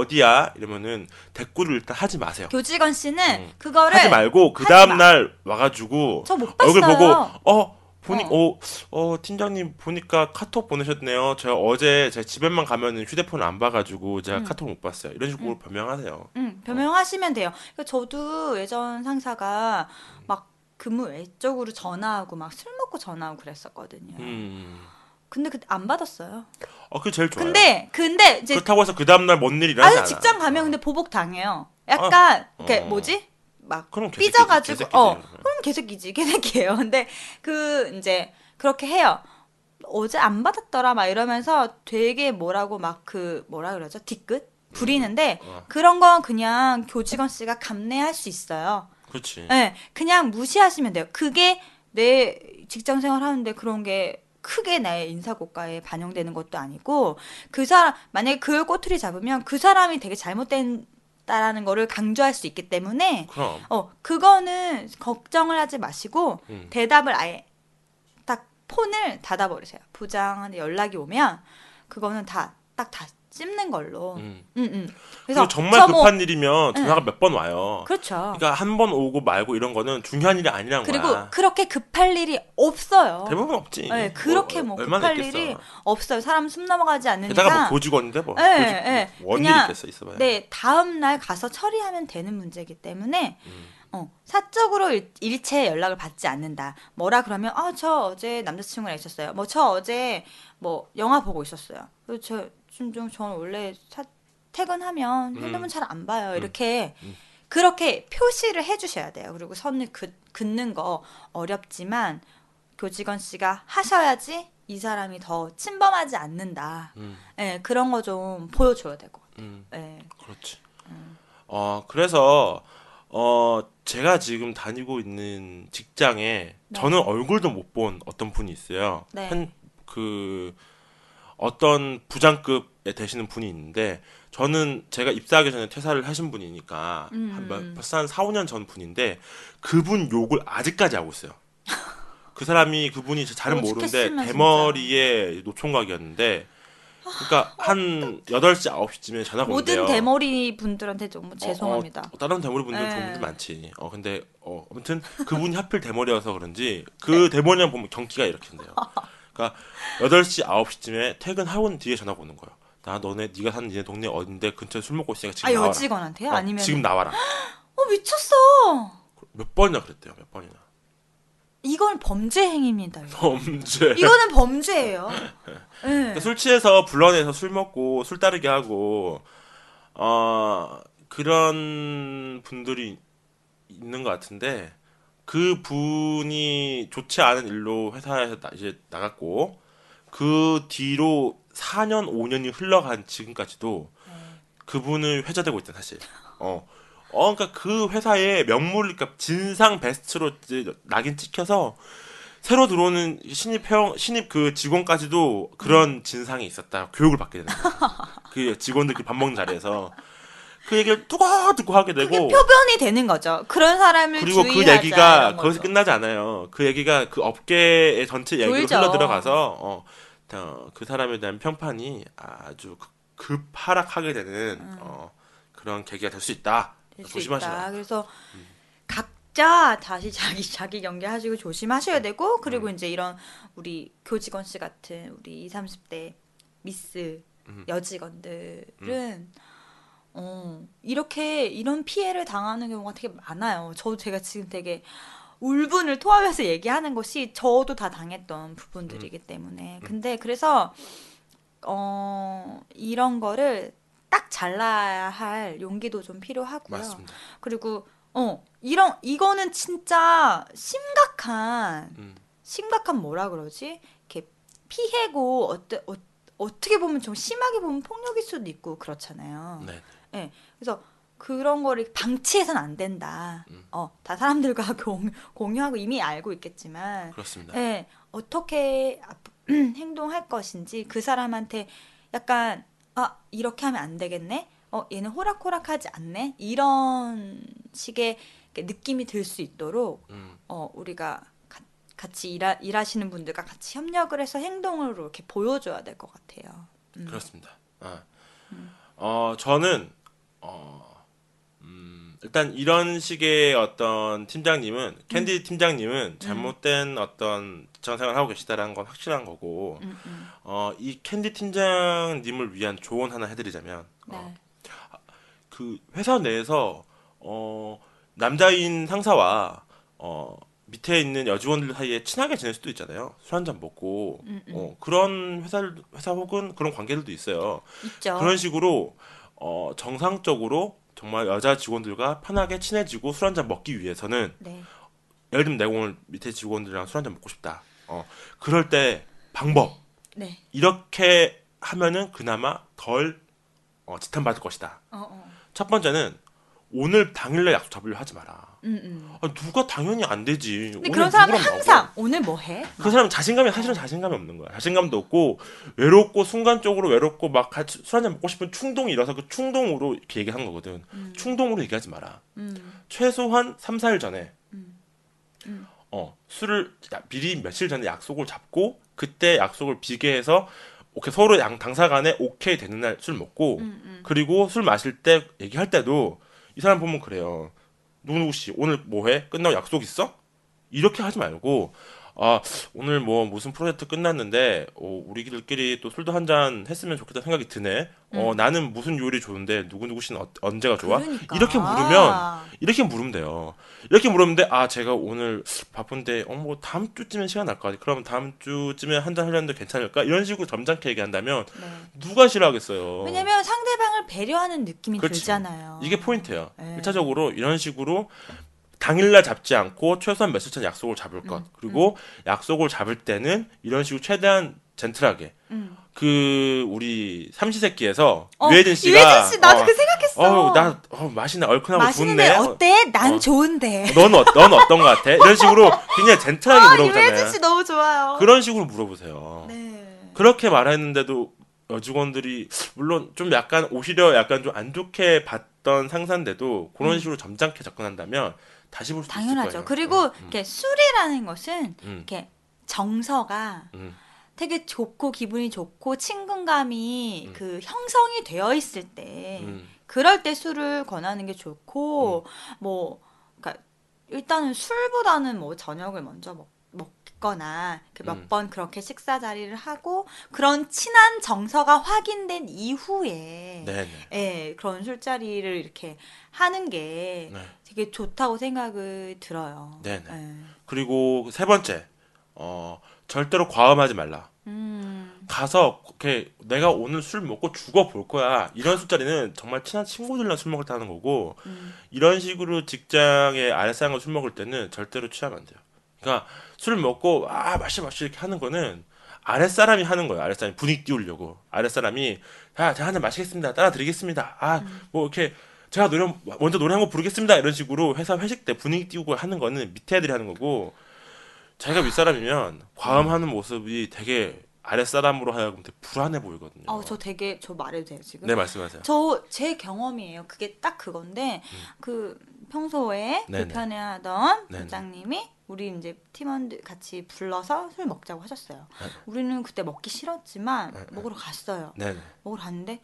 어, 디야 이러면은 댓글을 일단 하지 마세요. 교직원 씨는 음. 그거를 하지 말고 그 다음 마. 날 와가지고. 얼굴 보고 어 보니 어. 어. 어 팀장님 보니까 카톡 보내셨네요. 제가 어제 제 집에만 가면은 휴대폰을 안 봐가지고 제가 음. 카톡 못 봤어요. 이런 식으로 변명하세요. 응, 변명하시면 돼요. 그러니까 저도 예전 상사가 막 근무 외적으로 전화하고 막 술 먹고 전화하고 그랬었거든요. 음. 근데 그때 안 받았어요. 어, 그게 제일 좋아요. 근데 근데 이제 그렇다고 해서 그 다음 날 뭔 일이 일어나지 않아. 직장 가면 근데 보복 당해요. 약간 이렇게 어. 뭐지? 막 그럼 개새끼지, 삐져가지고 개새끼지. 어 그럼 개새끼지 개새끼예요. 근데 그 이제 그렇게 해요. 어제 안 받았더라 막 이러면서 되게 뭐라고 막 그 뭐라 그러죠 뒤끝 부리는데 어. 그런 건 그냥 교직원 씨가 감내할 수 있어요. 그렇지. 네, 그냥 무시하시면 돼요. 그게 내 직장 생활 하는데 그런 게 크게 나의 인사고과에 반영되는 것도 아니고 그 사람 만약에 그걸 꼬투리 잡으면 그 사람이 되게 잘못된 다라는 거를 강조할 수 있기 때문에 그럼. 어 그거는 걱정을 하지 마시고 음. 대답을 아예 딱 폰을 닫아버리세요. 부장한테 연락이 오면 그거는 다 딱 다 찝는 걸로. 음. 음, 음. 그래서 정말 저 뭐- 급한 일이면 전화가 몇번 와요. 그렇죠. 그러니까 한 번 오고 말고 이런 거는 중요한 일이 아니란 그리고 거야. 그렇게 급할 일이 없어요. 대부분 없지. 네, 그렇게 뭐 얼마나 급할 있겠어. 일이 없어요. 사람 숨 넘어가지 않으니까. 게다가 뭐 교직원인데 뭐. 네, 네. 원일 있겠어 있어봐요. 네, 다음 날 가서 처리하면 되는 문제이기 때문에 음. 어, 사적으로 일, 일체 연락을 받지 않는다. 뭐라 그러면 아, 저 어제 남자친구랑 있었어요. 뭐 저 어제 뭐 영화 보고 있었어요. 그리고 저 좀, 저는 원래 사, 퇴근하면 음. 핸드폰 잘안 봐요. 이렇게 음. 그렇게 표시를 해주셔야 돼요. 그리고 선을 긋, 긋는 거 어렵지만 교직원 씨가 하셔야지 이 사람이 더 침범하지 않는다. 음, 예, 그런 거 좀 보여줘야 될 것 같아요. 음, 예. 그렇지. 음. 어, 그래서, 어, 제가 지금 다니고 있는 직장에 네. 저는 얼굴도 못 본 어떤 분이 있어요. 네. 한, 그, 어떤 부장급에 되시는 분이 있는데, 저는 제가 입사하기 전에 퇴사를 하신 분이니까, 음. 한, 몇- 벌써 한 4, 5년 전 분인데, 그분 욕을 아직까지 하고 있어요. 그 사람이, 그분이 잘은 어, 모르는데, 대머리에 노총각이었는데, 그러니까 한 8시, 9시쯤에 전화가 온대요. 모든 대머리 분들한테 너무 어, 죄송합니다. 어, 다른 대머리 분들 네. 좋은 분들 많지. 어 근데 어 아무튼 그분이 하필 대머리여서 그런지 그 대머리만 보면 경기가 이렇게 된대요. 그러니까 8시 9시쯤에 퇴근하고 뒤에 전화가 오는 거예요. 나 너네 네가 사는 니네 동네 어딘데 근처에 술 먹고 있으니까 지금 아 나와라. 여직원한테요? 어, 아니면 지금 나와라. 어 미쳤어. 몇 번이나 그랬대요. 몇 번이나. 이건 범죄 행위입니다. 범죄. 이거는 범죄예요. 예. 그러니까 술 취해서 불러내서 술 먹고 술 따르게 하고 어 그런 분들이 있는 것 같은데 그 분이 좋지 않은 일로 회사에서 나- 이제 나갔고 그 뒤로 4년 5년이 흘러간 지금까지도 그분을 회자되고 있다 사실. 어. 어, 그러니까 그 회사의 명물, 그러니까 진상 베스트로 낙인 찍혀서 새로 들어오는 신입 회원, 신입 그 직원까지도 그런 진상이 있었다. 교육을 받게 되는 거예요. 그 직원들끼리 밥 먹는 자리에서 그 얘기를 뚜고뚜고 하게 되고 표변이 되는 거죠. 그런 사람을 그리고 그 얘기가 거기서. 끝나지 않아요. 그 얘기가 그 업계의 전체 얘기로 돌죠. 흘러 들어가서 어, 어, 그 사람에 대한 평판이 아주 급- 급 하락하게 되는 어, 그런 계기가 될 수 있다. 음. 조심하시라. 그래서 각자 다시 자기 자기 경계하시고 조심하셔야 되고 그리고 음. 이제 이런 우리 교직원 씨 같은 우리 20, 30대 미스 음. 여직원들은 어, 이렇게 이런 피해를 당하는 경우가 되게 많아요. 저도 제가 지금 되게 울분을 토하면서 얘기하는 것이 저도 다 당했던 부분들이기 음. 때문에. 근데 그래서 어, 이런 거를 딱 잘라야 할 용기도 좀 필요하고요. 맞습니다. 그리고 어, 이런 이거는 진짜 심각한 음. 심각한 뭐라 그러지? 이렇게 피해고 어때 어, 어떻게 보면 좀 심하게 보면 폭력일 수도 있고 그렇잖아요. 네. 그래서 그런 거를 방치해서는 안 된다. 음. 어, 다 사람들과 공, 공유하고 이미 알고 있겠지만, 그렇습니다. 예, 어떻게 앞- 행동할 것인지 그 사람한테 약간 아 이렇게 하면 안 되겠네. 어 얘는 호락호락하지 않네. 이런 식의 느낌이 들 수 있도록 음. 어 우리가 가- 같이 일하, 일하시는 분들과 같이 협력을 해서 행동으로 이렇게 보여줘야 될 것 같아요. 음. 그렇습니다. 아. 어, 저는 어, 음, 일단 이런 식의 어떤 팀장님은 캔디 팀장님은 잘못된 어떤 직장 생활을 하고 계시다라는 건 확실한 거고 음, 음. 어, 이 캔디 팀장님을 위한 조언 하나 해드리자면 네. 어, 그 회사 내에서 어, 남자인 상사와 어, 밑에 있는 여직원들 사이에 친하게 지낼 수도 있잖아요. 술 한 잔 먹고 음, 음. 어, 그런 회사 회사 혹은 그런 관계들도 있어요. 있죠. 그런 식으로 어, 정상적으로 정말 여자 직원들과 편하게 친해지고 술 한잔 먹기 위해서는 네. 예를 들면 내가 오늘 밑에 직원들이랑 술 한잔 먹고 싶다. 어, 그럴 때 방법 네. 이렇게 하면은 그나마 덜 어, 지탄받을 것이다. 어, 어. 첫 번째는 오늘 당일날 약속 잡으려 하지 마라. 음, 음. 아, 누가 당연히 안 되지. 근데 그런 사람은 항상 나오고. 오늘 뭐 해? 그 사람은 자신감이 사실은 자신감이 없는 거야. 자신감도 없고 외롭고 순간적으로 외롭고 막 같이 술 한잔 먹고 싶은 충동이 일어서 그 충동으로 이렇게 얘기한 거거든. 충동으로 얘기하지 마라. 음. 최소한 3, 4일 전에 음. 음. 어, 술을 야- 미리 며칠 전에 약속을 잡고 그때 약속을 비계해서 오케이 서로 양 당사 간에 오케이 되는 날 술 먹고 음, 음. 그리고 술 마실 때 얘기할 때도 이 사람 보면 그래요. 누구누구 씨 오늘 뭐 해? 끝나고 약속 있어? 이렇게 하지 말고 아 오늘 뭐 무슨 프로젝트 끝났는데 어, 우리들끼리 또 술도 한 잔 했으면 좋겠다 생각이 드네. 어 나는 무슨 요리 좋은데 누구 누구 씨는 어, 언제가 좋아? 음. 그러니까. 이렇게 물으면 이렇게 물으면 돼요. 이렇게 물으면 아 제가 오늘 바쁜데 어 뭐 다음 주쯤에 시간 날까? 그럼 다음 주쯤에 한 잔 하려는데 괜찮을까? 이런 식으로 점잖게 얘기한다면 네. 누가 싫어하겠어요. 왜냐면 상대방을 배려하는 느낌이 그렇지. 들잖아요. 이게 포인트예요. 네. 일차적으로 이런 식으로 당일날 잡지 않고 최소한 며칠 전 약속을 잡을 것. 음, 그리고 약속을 잡을 때는 이런 식으로 최대한 젠틀하게. 음. 그 우리 삼시세끼에서 어, 유해진 씨가 유해진 씨 나도 어, 그 생각했어. 어, 나 어, 맛이나 얼큰하고 맛있는데 좋네. 어때? 난 어. 좋은데. 넌, 어, 넌 어떤 것 같아? 이런 식으로 굉장히 젠틀하게 아, 물어보잖아요. 유해진 씨 너무 좋아요. 그런 식으로 물어보세요. 네. 그렇게 말했는데도 여직원들이 물론 좀 약간 오히려 약간 좀 안 좋게 봤던 상사인데도 그런 식으로 점잖게 접근한다면 다시 볼수 있을 거예요. 음. 당연하죠. 그리고 음, 이렇게 술이라는 것은 음, 이렇게 정서가 음, 되게 좋고 기분이 좋고 친근감이 음. 그 형성이 되어 있을 때 음, 그럴 때 술을 권하는 게 좋고 뭐 그러니까 일단은 술보다는 뭐 저녁을 먼저 먹, 먹거나 음. 몇번 그렇게 식사 자리를 하고 그런 친한 정서가 확인된 이후에 네네. 예, 그런 술자리를 이렇게 하는 게 네. 되게 좋다고 생각을 들어요. 네네. 예. 그리고 세 번째, 어 절대로 과음하지 말라. 음. 가서 이렇게 내가 오늘 술 먹고 죽어 볼 거야. 이런 술자리는 정말 친한 친구들이랑 술 먹을 때 하는 거고 음. 이런 식으로 직장에 아랫사람과 술 먹을 때는 절대로 취하면 안 돼요. 그러니까 술 먹고 아 마시 마시 이렇게 하는 거는 아랫사람이 하는 거예요. 아랫사람이 분위기 띄우려고. 아랫사람이 자, 제가 한잔 마시겠습니다. 따라 드리겠습니다. 아, 뭐 이렇게 제가 노래 먼저 노래 한 곡 부르겠습니다. 이런 식으로 회사 회식 때 분위기 띄우고 하는 거는 밑에 애들이 하는 거고 자기가 윗사람이면 과음하는 모습이 되게 아랫사람으로 하여금 되게 불안해 보이거든요. 어, 저 되게 저 말해도 돼요 지금? 네, 말씀하세요. 저 제 경험이에요. 그게 딱 그건데 그 평소에 음. 네네. 불편해하던 네네. 부장님이 우리 이제 팀원들 같이 불러서 술 먹자고 하셨어요. 우리는 그때 먹기 싫었지만 네, 네. 먹으러 갔어요. 네, 네. 먹으러 갔는데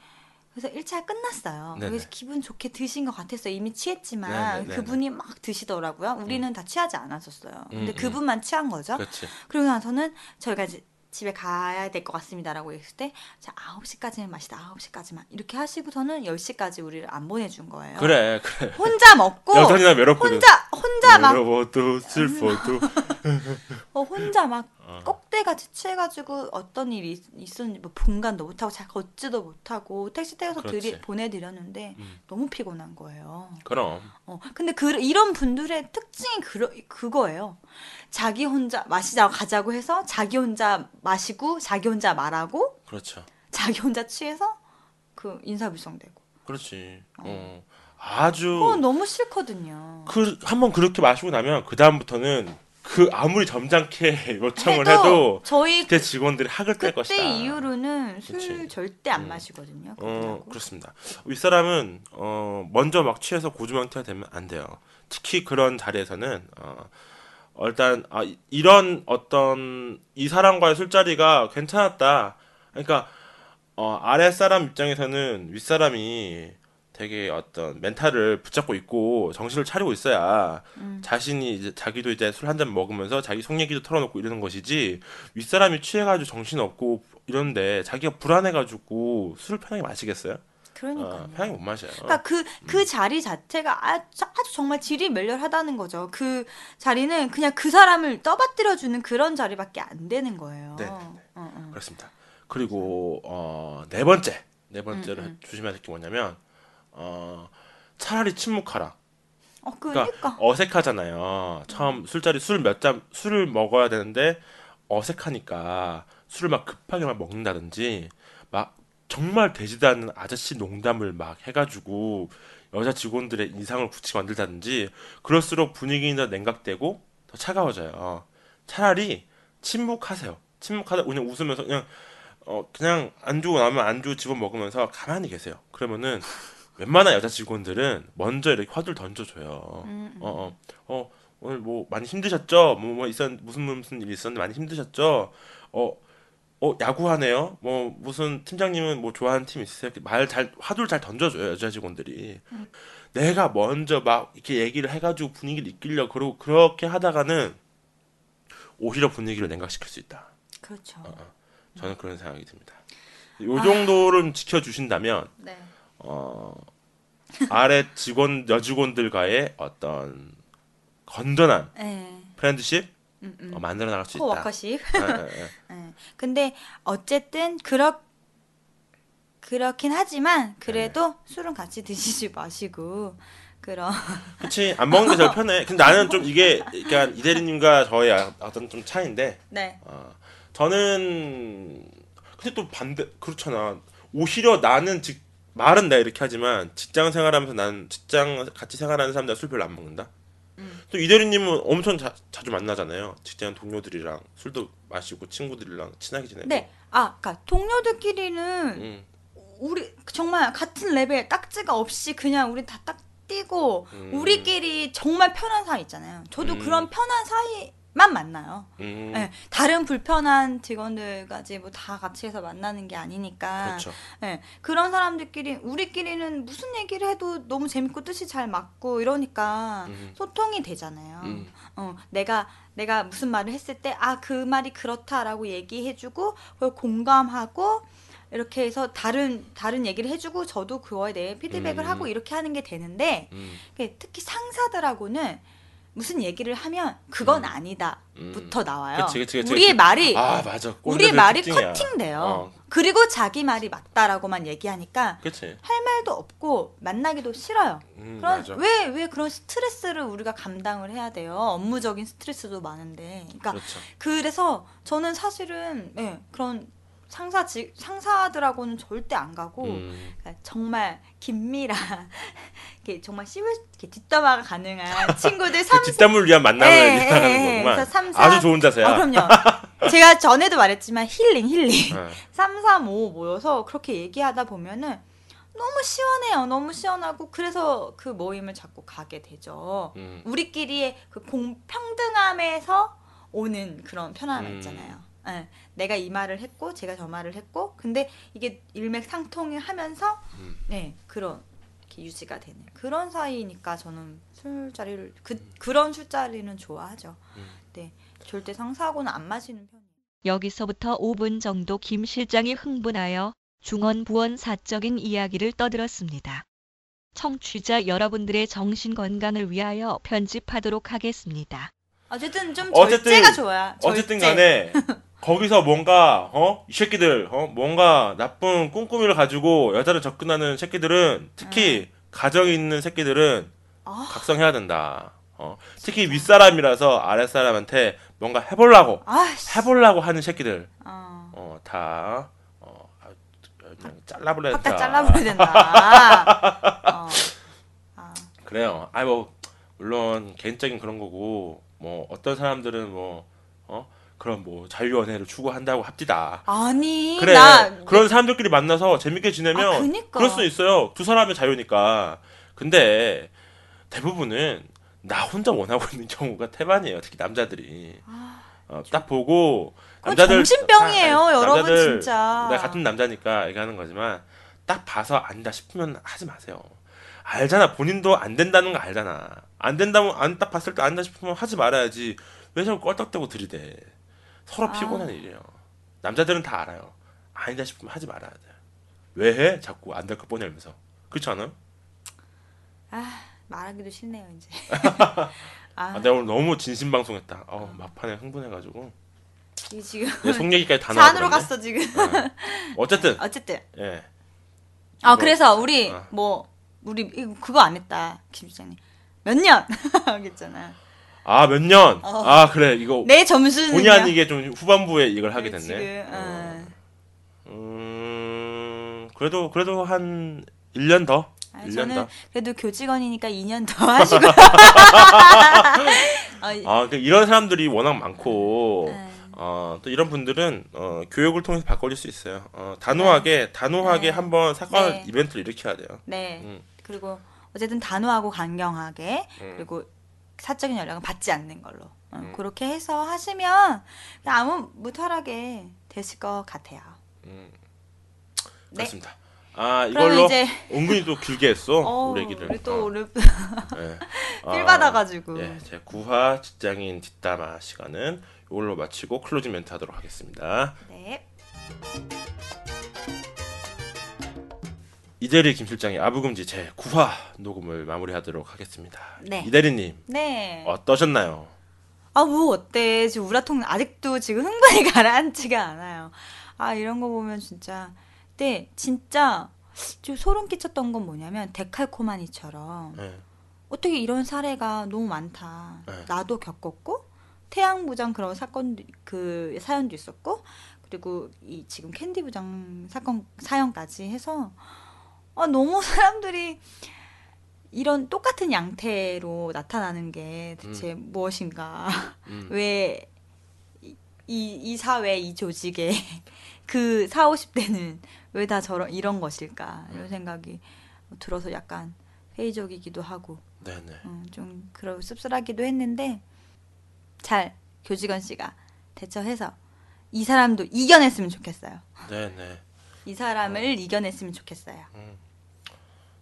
그래서 1차 끝났어요. 네네. 그래서 기분 좋게 드신 것 같았어요. 이미 취했지만 그분이 막 드시더라고요. 우리는 다 취하지 않았었어요. 근데 음, 음. 그분만 취한 거죠. 그렇지. 그러고 나서는 저희가 이제 집에 가야 될 것 같습니다라고 했을 때, 자, 9시까지는 마시다, 9시까지만. 이렇게 하시고서는 10시까지 우리를 안 보내준 거예요. 그래, 그래. 혼자 먹고, 여전히나 외롭거든. 혼자, 혼자 막, 외로워도 슬퍼도. 어, 혼자 막 어. 꼭대같이 취해가지고 어떤 일이 있- 있었는지 뭐 분간도 못하고 잘 걷지도 못하고 택시 태워서. 드리, 보내드렸는데 음. 너무 피곤한 거예요. 그럼. 어, 근데 그, 이런 분들의 특징이 그, 그거예요. 자기 혼자 마시자고 가자고 해서 자기 혼자 마시고 자기 혼자 말하고 그렇죠. 자기 혼자 취해서 그 인사불성되고. 그렇지. 어. 아주 어, 너무 싫거든요. 그 한번 그렇게 마시고 나면 그 다음부터는 그 아무리 점잖게 요청을 해도 해도 저희 그때 직원들이 학을 뗄 그때 것이다. 이후로는 술 그치. 절대 안 음. 마시거든요. 어. 그렇습니다. 윗사람은 어 먼저 막 취해서 고주망태가 되면 안 돼요. 특히 그런 자리에서는 어 일단 아 이- 이런 어떤 이 사람과의 술자리가 괜찮았다. 그러니까 어 아랫사람 입장에서는 윗 사람이 되게 어떤 멘탈을 붙잡고 있고 정신을 차리고 있어야 음. 자신이 이제 자기도 이제 술 한 잔 먹으면서 자기 속 얘기도 털어놓고 이러는 것이지 윗사람이 취해가지고 정신 없고 이런데 자기가 불안해가지고 술을 편하게 마시겠어요? 그러니까요. 어, 편하게 못 마셔요. 그러니까 그, 그 자리 자체가 아주, 아주 정말 질이 멸렬하다는 거죠. 그 자리는 그냥 그 사람을 떠받들여주는 그런 자리밖에 안 되는 거예요. 네, 네, 어, 어. 그렇습니다. 그리고 어, 네 번째 네 번째로 음, 조심해야 될 게 뭐냐면 어, 차라리 침묵하라. 어, 그러니까 그러니까. 어색하잖아요. 처음 술자리 술 몇 잔 술을 먹어야 되는데 어색하니까 술을 막 급하게 막 먹는다든지 막 정말 되지도 않는 아저씨 농담을 막 해가지고 여자 직원들의 인상을 굳히게 만들다든지 그럴수록 분위기는 더 냉각되고 더 차가워져요. 차라리 침묵하세요. 침묵하다 그냥 웃으면서 그냥 어 그냥 안주 나면 안주 집어 먹으면서 가만히 계세요. 그러면은 웬만한 여자 직원들은 먼저 이렇게 화두를 던져줘요. 음, 음. 어, 어, 어, 오늘 뭐 많이 힘드셨죠? 뭐, 뭐 있었, 무슨, 무슨 일이 있었는데 많이 힘드셨죠? 어, 어, 야구하네요? 뭐, 무슨 팀장님은 뭐 좋아하는 팀 있으세요? 말 잘, 화두를 잘 던져줘요, 여자 직원들이. 내가 먼저 막 이렇게 얘기를 해가지고 분위기를 이끌려, 그러고 그렇게 하다가는 오히려 분위기를 냉각시킬 수 있다. 그렇죠. 어, 저는 그런 생각이 듭니다. 요 정도를 지켜주신다면, 네. 어, 아래 직원, 여직원들과의 어떤 건전한 네. 프렌드십 음, 음. 어, 만들어 나갈 수 있다. 코워커십. 예, 예, 예. 네. 근데 어쨌든 그렇 그렇긴 하지만 그래도 네. 술은 같이 드시지 마시고 그런 그치 안 먹는 게 제일 편해. 근데 나는 좀 이게 그러니까 이 대리님과 저의 아- 어떤 좀 차이인데 네. 어, 저는 근데 또 반대 그렇잖아. 오히려 나는 직 말은 내가 이렇게 하지만 직장 생활하면서 난 직장 같이 생활하는 사람들 술 별로 안 먹는다. 음. 또 이대리님은 엄청 자, 자주 만나잖아요. 직장 동료들이랑 술도 마시고 친구들이랑 친하게 지내고. 네. 아, 그러니까 동료들끼리는 음, 우리 정말 같은 레벨 딱지가 없이 그냥 우리 다딱 띄고 음. 우리끼리 정말 편한 사이 있잖아요. 저도 음. 그런 편한 사이 만 만나요. 음, 네, 다른 불편한 직원들까지 뭐 다 같이 해서 만나는 게 아니니까. 그렇죠. 네, 그런 사람들끼리 우리끼리는 무슨 얘기를 해도 너무 재밌고 뜻이 잘 맞고 이러니까 음. 소통이 되잖아요. 음. 어, 내가 내가 무슨 말을 했을 때 아 그 말이 그렇다라고 얘기해주고 그걸 공감하고 이렇게 해서 다른 다른 얘기를 해주고 저도 그거에 대해 피드백을 음. 하고 이렇게 하는 게 되는데 음, 특히 상사들하고는 무슨 얘기를 하면 그건 음. 아니다부터 나와요. 그치, 그치, 그치, 우리의. 말이 아 맞아. 우리 꼰대들 말이 특징이야. 커팅돼요. 어, 그리고 자기 말이 맞다라고만 얘기하니까 그치. 할 말도 없고 만나기도 싫어요. 음, 그런. 왜 왜 그런 스트레스를 우리가 감당을 해야 돼요? 업무적인 스트레스도 많은데. 그러니까 그렇죠. 그래서 저는 사실은 예, 그런 상사 직 상사들하고는 절대 안 가고 음, 그러니까 정말 긴밀한 이렇게 정말 씹을 이렇게 뒷담화가 가능한 친구들 삼그 뒷담을 위한 만남을 예, 예, 얘기하는 예. 거구만. 그래서 삼, 사- 아주 좋은 자세야. 아, 그럼요. 제가 전에도 말했지만 힐링 힐링. 어, 3, 3, 5 모여서 그렇게 얘기하다 보면은 너무 시원해요. 너무 시원하고 그래서 그 모임을 자꾸 가게 되죠. 음, 우리끼리의 그 공평등함에서 오는 그런 편안함 음. 있잖아요. 예, 내가 이 말을 했고 제가 저 말을 했고 근데 이게 일맥상통을 하면서 음. 네 그런 이렇게 유지가 되는 그런 사이니까 저는 술자리를 그 그런 술자리는 좋아하죠. 음. 네 절대 상사하고는 안 마시는 편이에요. 여기서부터 5분 정도 김 실장이 흥분하여 중언부언 사적인 이야기를 떠들었습니다. 청취자 여러분들의 정신 건강을 위하여 편집하도록 하겠습니다. 어쨌든 좀 어쨌든- 절제가 좋아요. 어쨌든 절제. 간에 거기서 뭔가 어 이 새끼들 어 뭔가 나쁜 꼼꼼이를 가지고 여자를 접근하는 새끼들은 특히 가정이 있는 새끼들은 아, 각성해야 된다. 어 특히 윗사람이라서 아랫사람한테 뭔가 해보려고 아씨. 해보려고 하는 새끼들 어. 어다 어, 아, 그냥 잘라버려야 확 된다. 다 잘라버려야 된다. 어. 아, 그래요. 아이 뭐 물론 개인적인 그런 거고 뭐 어떤 사람들은 뭐 어 그런 뭐 자유연애를 추구한다고 합디다. 아니 그래 나 그런 사람들끼리 만나서 재밌게 지내면 아, 그니까. 그럴 수 있어요. 두 사람의 자유니까. 근데 대부분은 나 혼자 원하고 있는 경우가 태반이에요. 특히 남자들이. 아, 어, 딱 보고 그건 정신병이에요, 아, 여러분, 남자들, 진짜. 내가 같은 남자니까 얘기하는 거지만 딱 봐서 안다 싶으면 하지 마세요. 알잖아. 본인도 안 된다는 거 알잖아. 안 된다면 안 딱 봤을 때 안다 싶으면 하지 말아야지. 왜 자꾸 껄떡대고 들이대. 서로 아. 피곤한 일이에요. 남자들은 다 알아요. 아니다 싶으면 하지 말아야 돼요. 왜 해? 자꾸 안될거 뻔히 알면서. 그렇지 않아요? 아 말하기도 싫네요 이제. 아, 아, 내가 오늘 너무 진심 방송했다. 어, 막판에 흥분해가지고 이 지금 내속 얘기까지 다 산으로 나와버렸네. 갔어 지금. 어쨌든 어쨌든. 예. 아 이거- 그래서 우리 어. 뭐 우리 그거 안 했다 김 실장님. 몇 년? 하겠잖아. 아 몇 년? 어. 아 그래 이거 내 점수는 본의 아니게 좀 후반부에 이걸 하게 됐네. 지금 어. 음 그래도 그래도 한 1년 더. 아, 1년 저는 더. 그래도 교직원이니까 2년 더 하시고. 어, 이- 아, 그 이런 사람들이 워낙 많고, 네. 어, 또 이런 분들은, 어, 교육을 통해서 바꿔줄 수 있어요. 어, 단호하게, 단호하게 네. 한번 사건 네. 이벤트를 일으켜야 돼요. 네. 음. 그리고 어쨌든 단호하고 강경하게 음. 그리고 사적인 연락은 받지 않는 걸로 어, 음. 그렇게 해서 하시면 아무 무탈하게 되실 것 같아요. 음, 네. 그렇습니다. 아, 이걸로 이제 은근히 또 길게 했어, 어, 우리 얘기를. 우리 또 어, 오늘 예. feel 아, 받아가지고 예, 제 구화 직장인 뒷담화 시간은 이걸로 마치고 closing 멘트 하도록 하겠습니다. 네. 이대리 김 실장의 아부금지 제 9화 녹음을 마무리하도록 하겠습니다. 네. 이대리님 네. 어떠셨나요? 아 뭐 어때 지금 우라통 아직도 지금 흥분이 가라앉지가 않아요. 아 이런 거 보면 진짜 근데 진짜 좀 소름 끼쳤던 건 뭐냐면 데칼코마니처럼 예. 어떻게 이런 사례가 너무 많다. 네. 나도 겪었고 태양 부장 그런 사건 그 사연도 있었고 그리고 이 지금 캔디 부장 사건 사연까지 해서 아 너무 사람들이 이런 똑같은 양태로 나타나는 게 대체 무엇인가? 음. 왜 이 이 사회 이 조직에 그 4, 50대는 왜 다 저런 이런 것일까? 이런 생각이 들어서 약간 회의적이기도 하고 네네. 음, 좀 그런 씁쓸하기도 했는데 잘 교직원 씨가 대처해서 이 사람도 이겨냈으면 좋겠어요. 네네. 이 사람을 이겨냈으면 좋겠어요.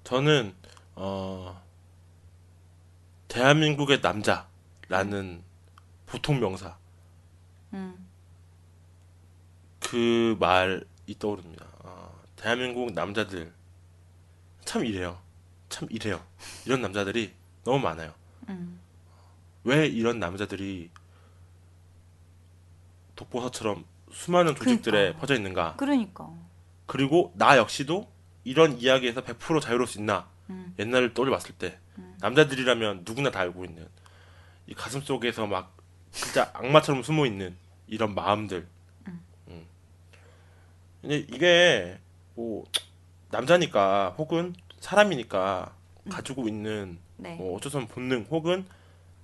저는 어 대한민국의 남자라는 보통 명사 음, 그 말이 떠오릅니다. 어, 대한민국 남자들 참 이래요. 참 이래요. 이런 남자들이 너무 많아요. 음, 왜 이런 남자들이 독보사처럼 수많은 조직들에 그러니까. 퍼져 있는가? 그러니까. 그리고 나 역시도 이런 이야기에서 100% 자유로울 수 있나? 음. 옛날을 떠올려봤을 때 남자들이라면 누구나 다 알고 있는 이 가슴 속에서 막 진짜 악마처럼 숨어 있는 이런 마음들. 음. 근데 이게 뭐 남자니까 혹은 사람이니까 가지고 있는 네. 뭐 어쩔 수 없는 본능 혹은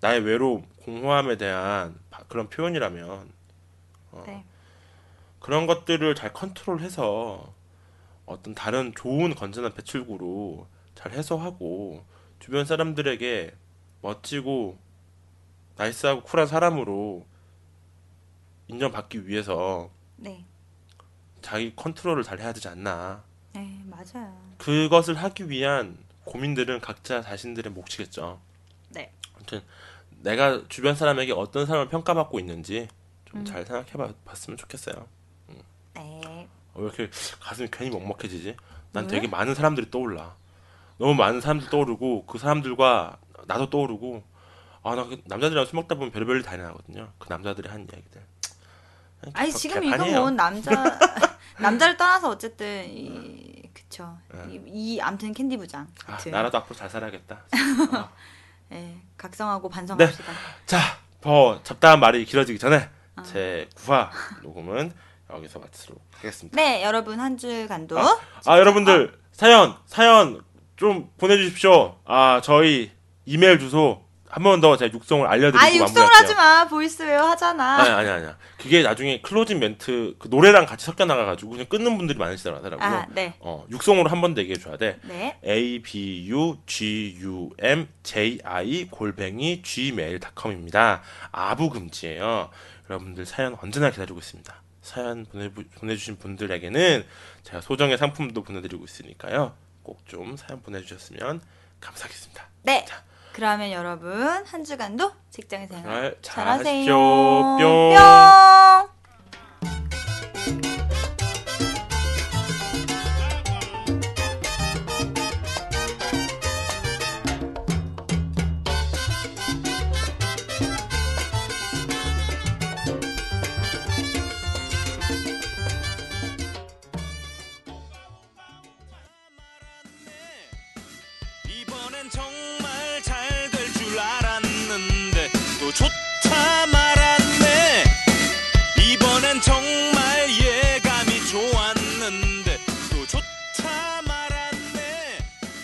나의 외로움, 공허함에 대한 바- 그런 표현이라면 어, 네. 그런 것들을 잘 컨트롤해서 어떤 다른 좋은 건전한 배출구로 잘 해소하고 주변 사람들에게 멋지고 나이스하고 쿨한 사람으로 인정받기 위해서 네. 자기 컨트롤을 잘 해야 되지 않나. 네, 맞아요. 그것을 하기 위한 고민들은 각자 자신들의 몫이겠죠. 네. 아무튼 내가 주변 사람에게 어떤 사람을 평가받고 있는지 좀 음. 잘 생각해 봤으면 좋겠어요. 네. 어, 왜 이렇게 가슴이 괜히 먹먹해지지? 난 왜? 되게 많은 사람들이 떠올라. 너무 많은 사람들 떠오르고 그 사람들과 나도 떠오르고 아나 그 남자들이랑 술 먹다 보면 별별 일다 일어나거든요. 그 남자들이 한 이야기들. 아니 개- 지금. 이거 뭐 남자 남자를 떠나서 어쨌든 이 그쵸 이, 이 암튼 캔디 부장 아, 나라도 앞으로 잘 살아야겠다. 어. 예, 각성하고 반성합시다. 자, 더 잡다한 말이 길어지기 전에 아. 제 9화 녹음은 여기서 마치도록 하겠습니다. 네, 여러분 한 주간도 아 여러분들 사연 사연 좀 보내주십시오. 아 저희 이메일 주소 한 번 더 제가 육성으로 알려드리고 아 육성을. 하지 마 보이스웨어 하잖아. 아니 아니 아니야. 그게 나중에 closing 멘트 그 노래랑 같이 섞여 나가가지고 그냥 끊는 분들이 많으시더라고요. 아, 네, 어 육성으로 한 번 더 얘기해 줘야 돼. 네, a b u g u m j i 골뱅이 gmail.com입니다. 아부 금지예요. 여러분들 사연 언제나 기다리고 있습니다. 사연 보내 보내 주신 분들에게는 제가 소정의 상품도 보내드리고 있으니까요. 꼭 좀 사연 보내주셨으면 감사하겠습니다. 네. 자. 그러면 여러분 한 주간도 직장 생활 생활 잘하세요. 뿅. 뿅.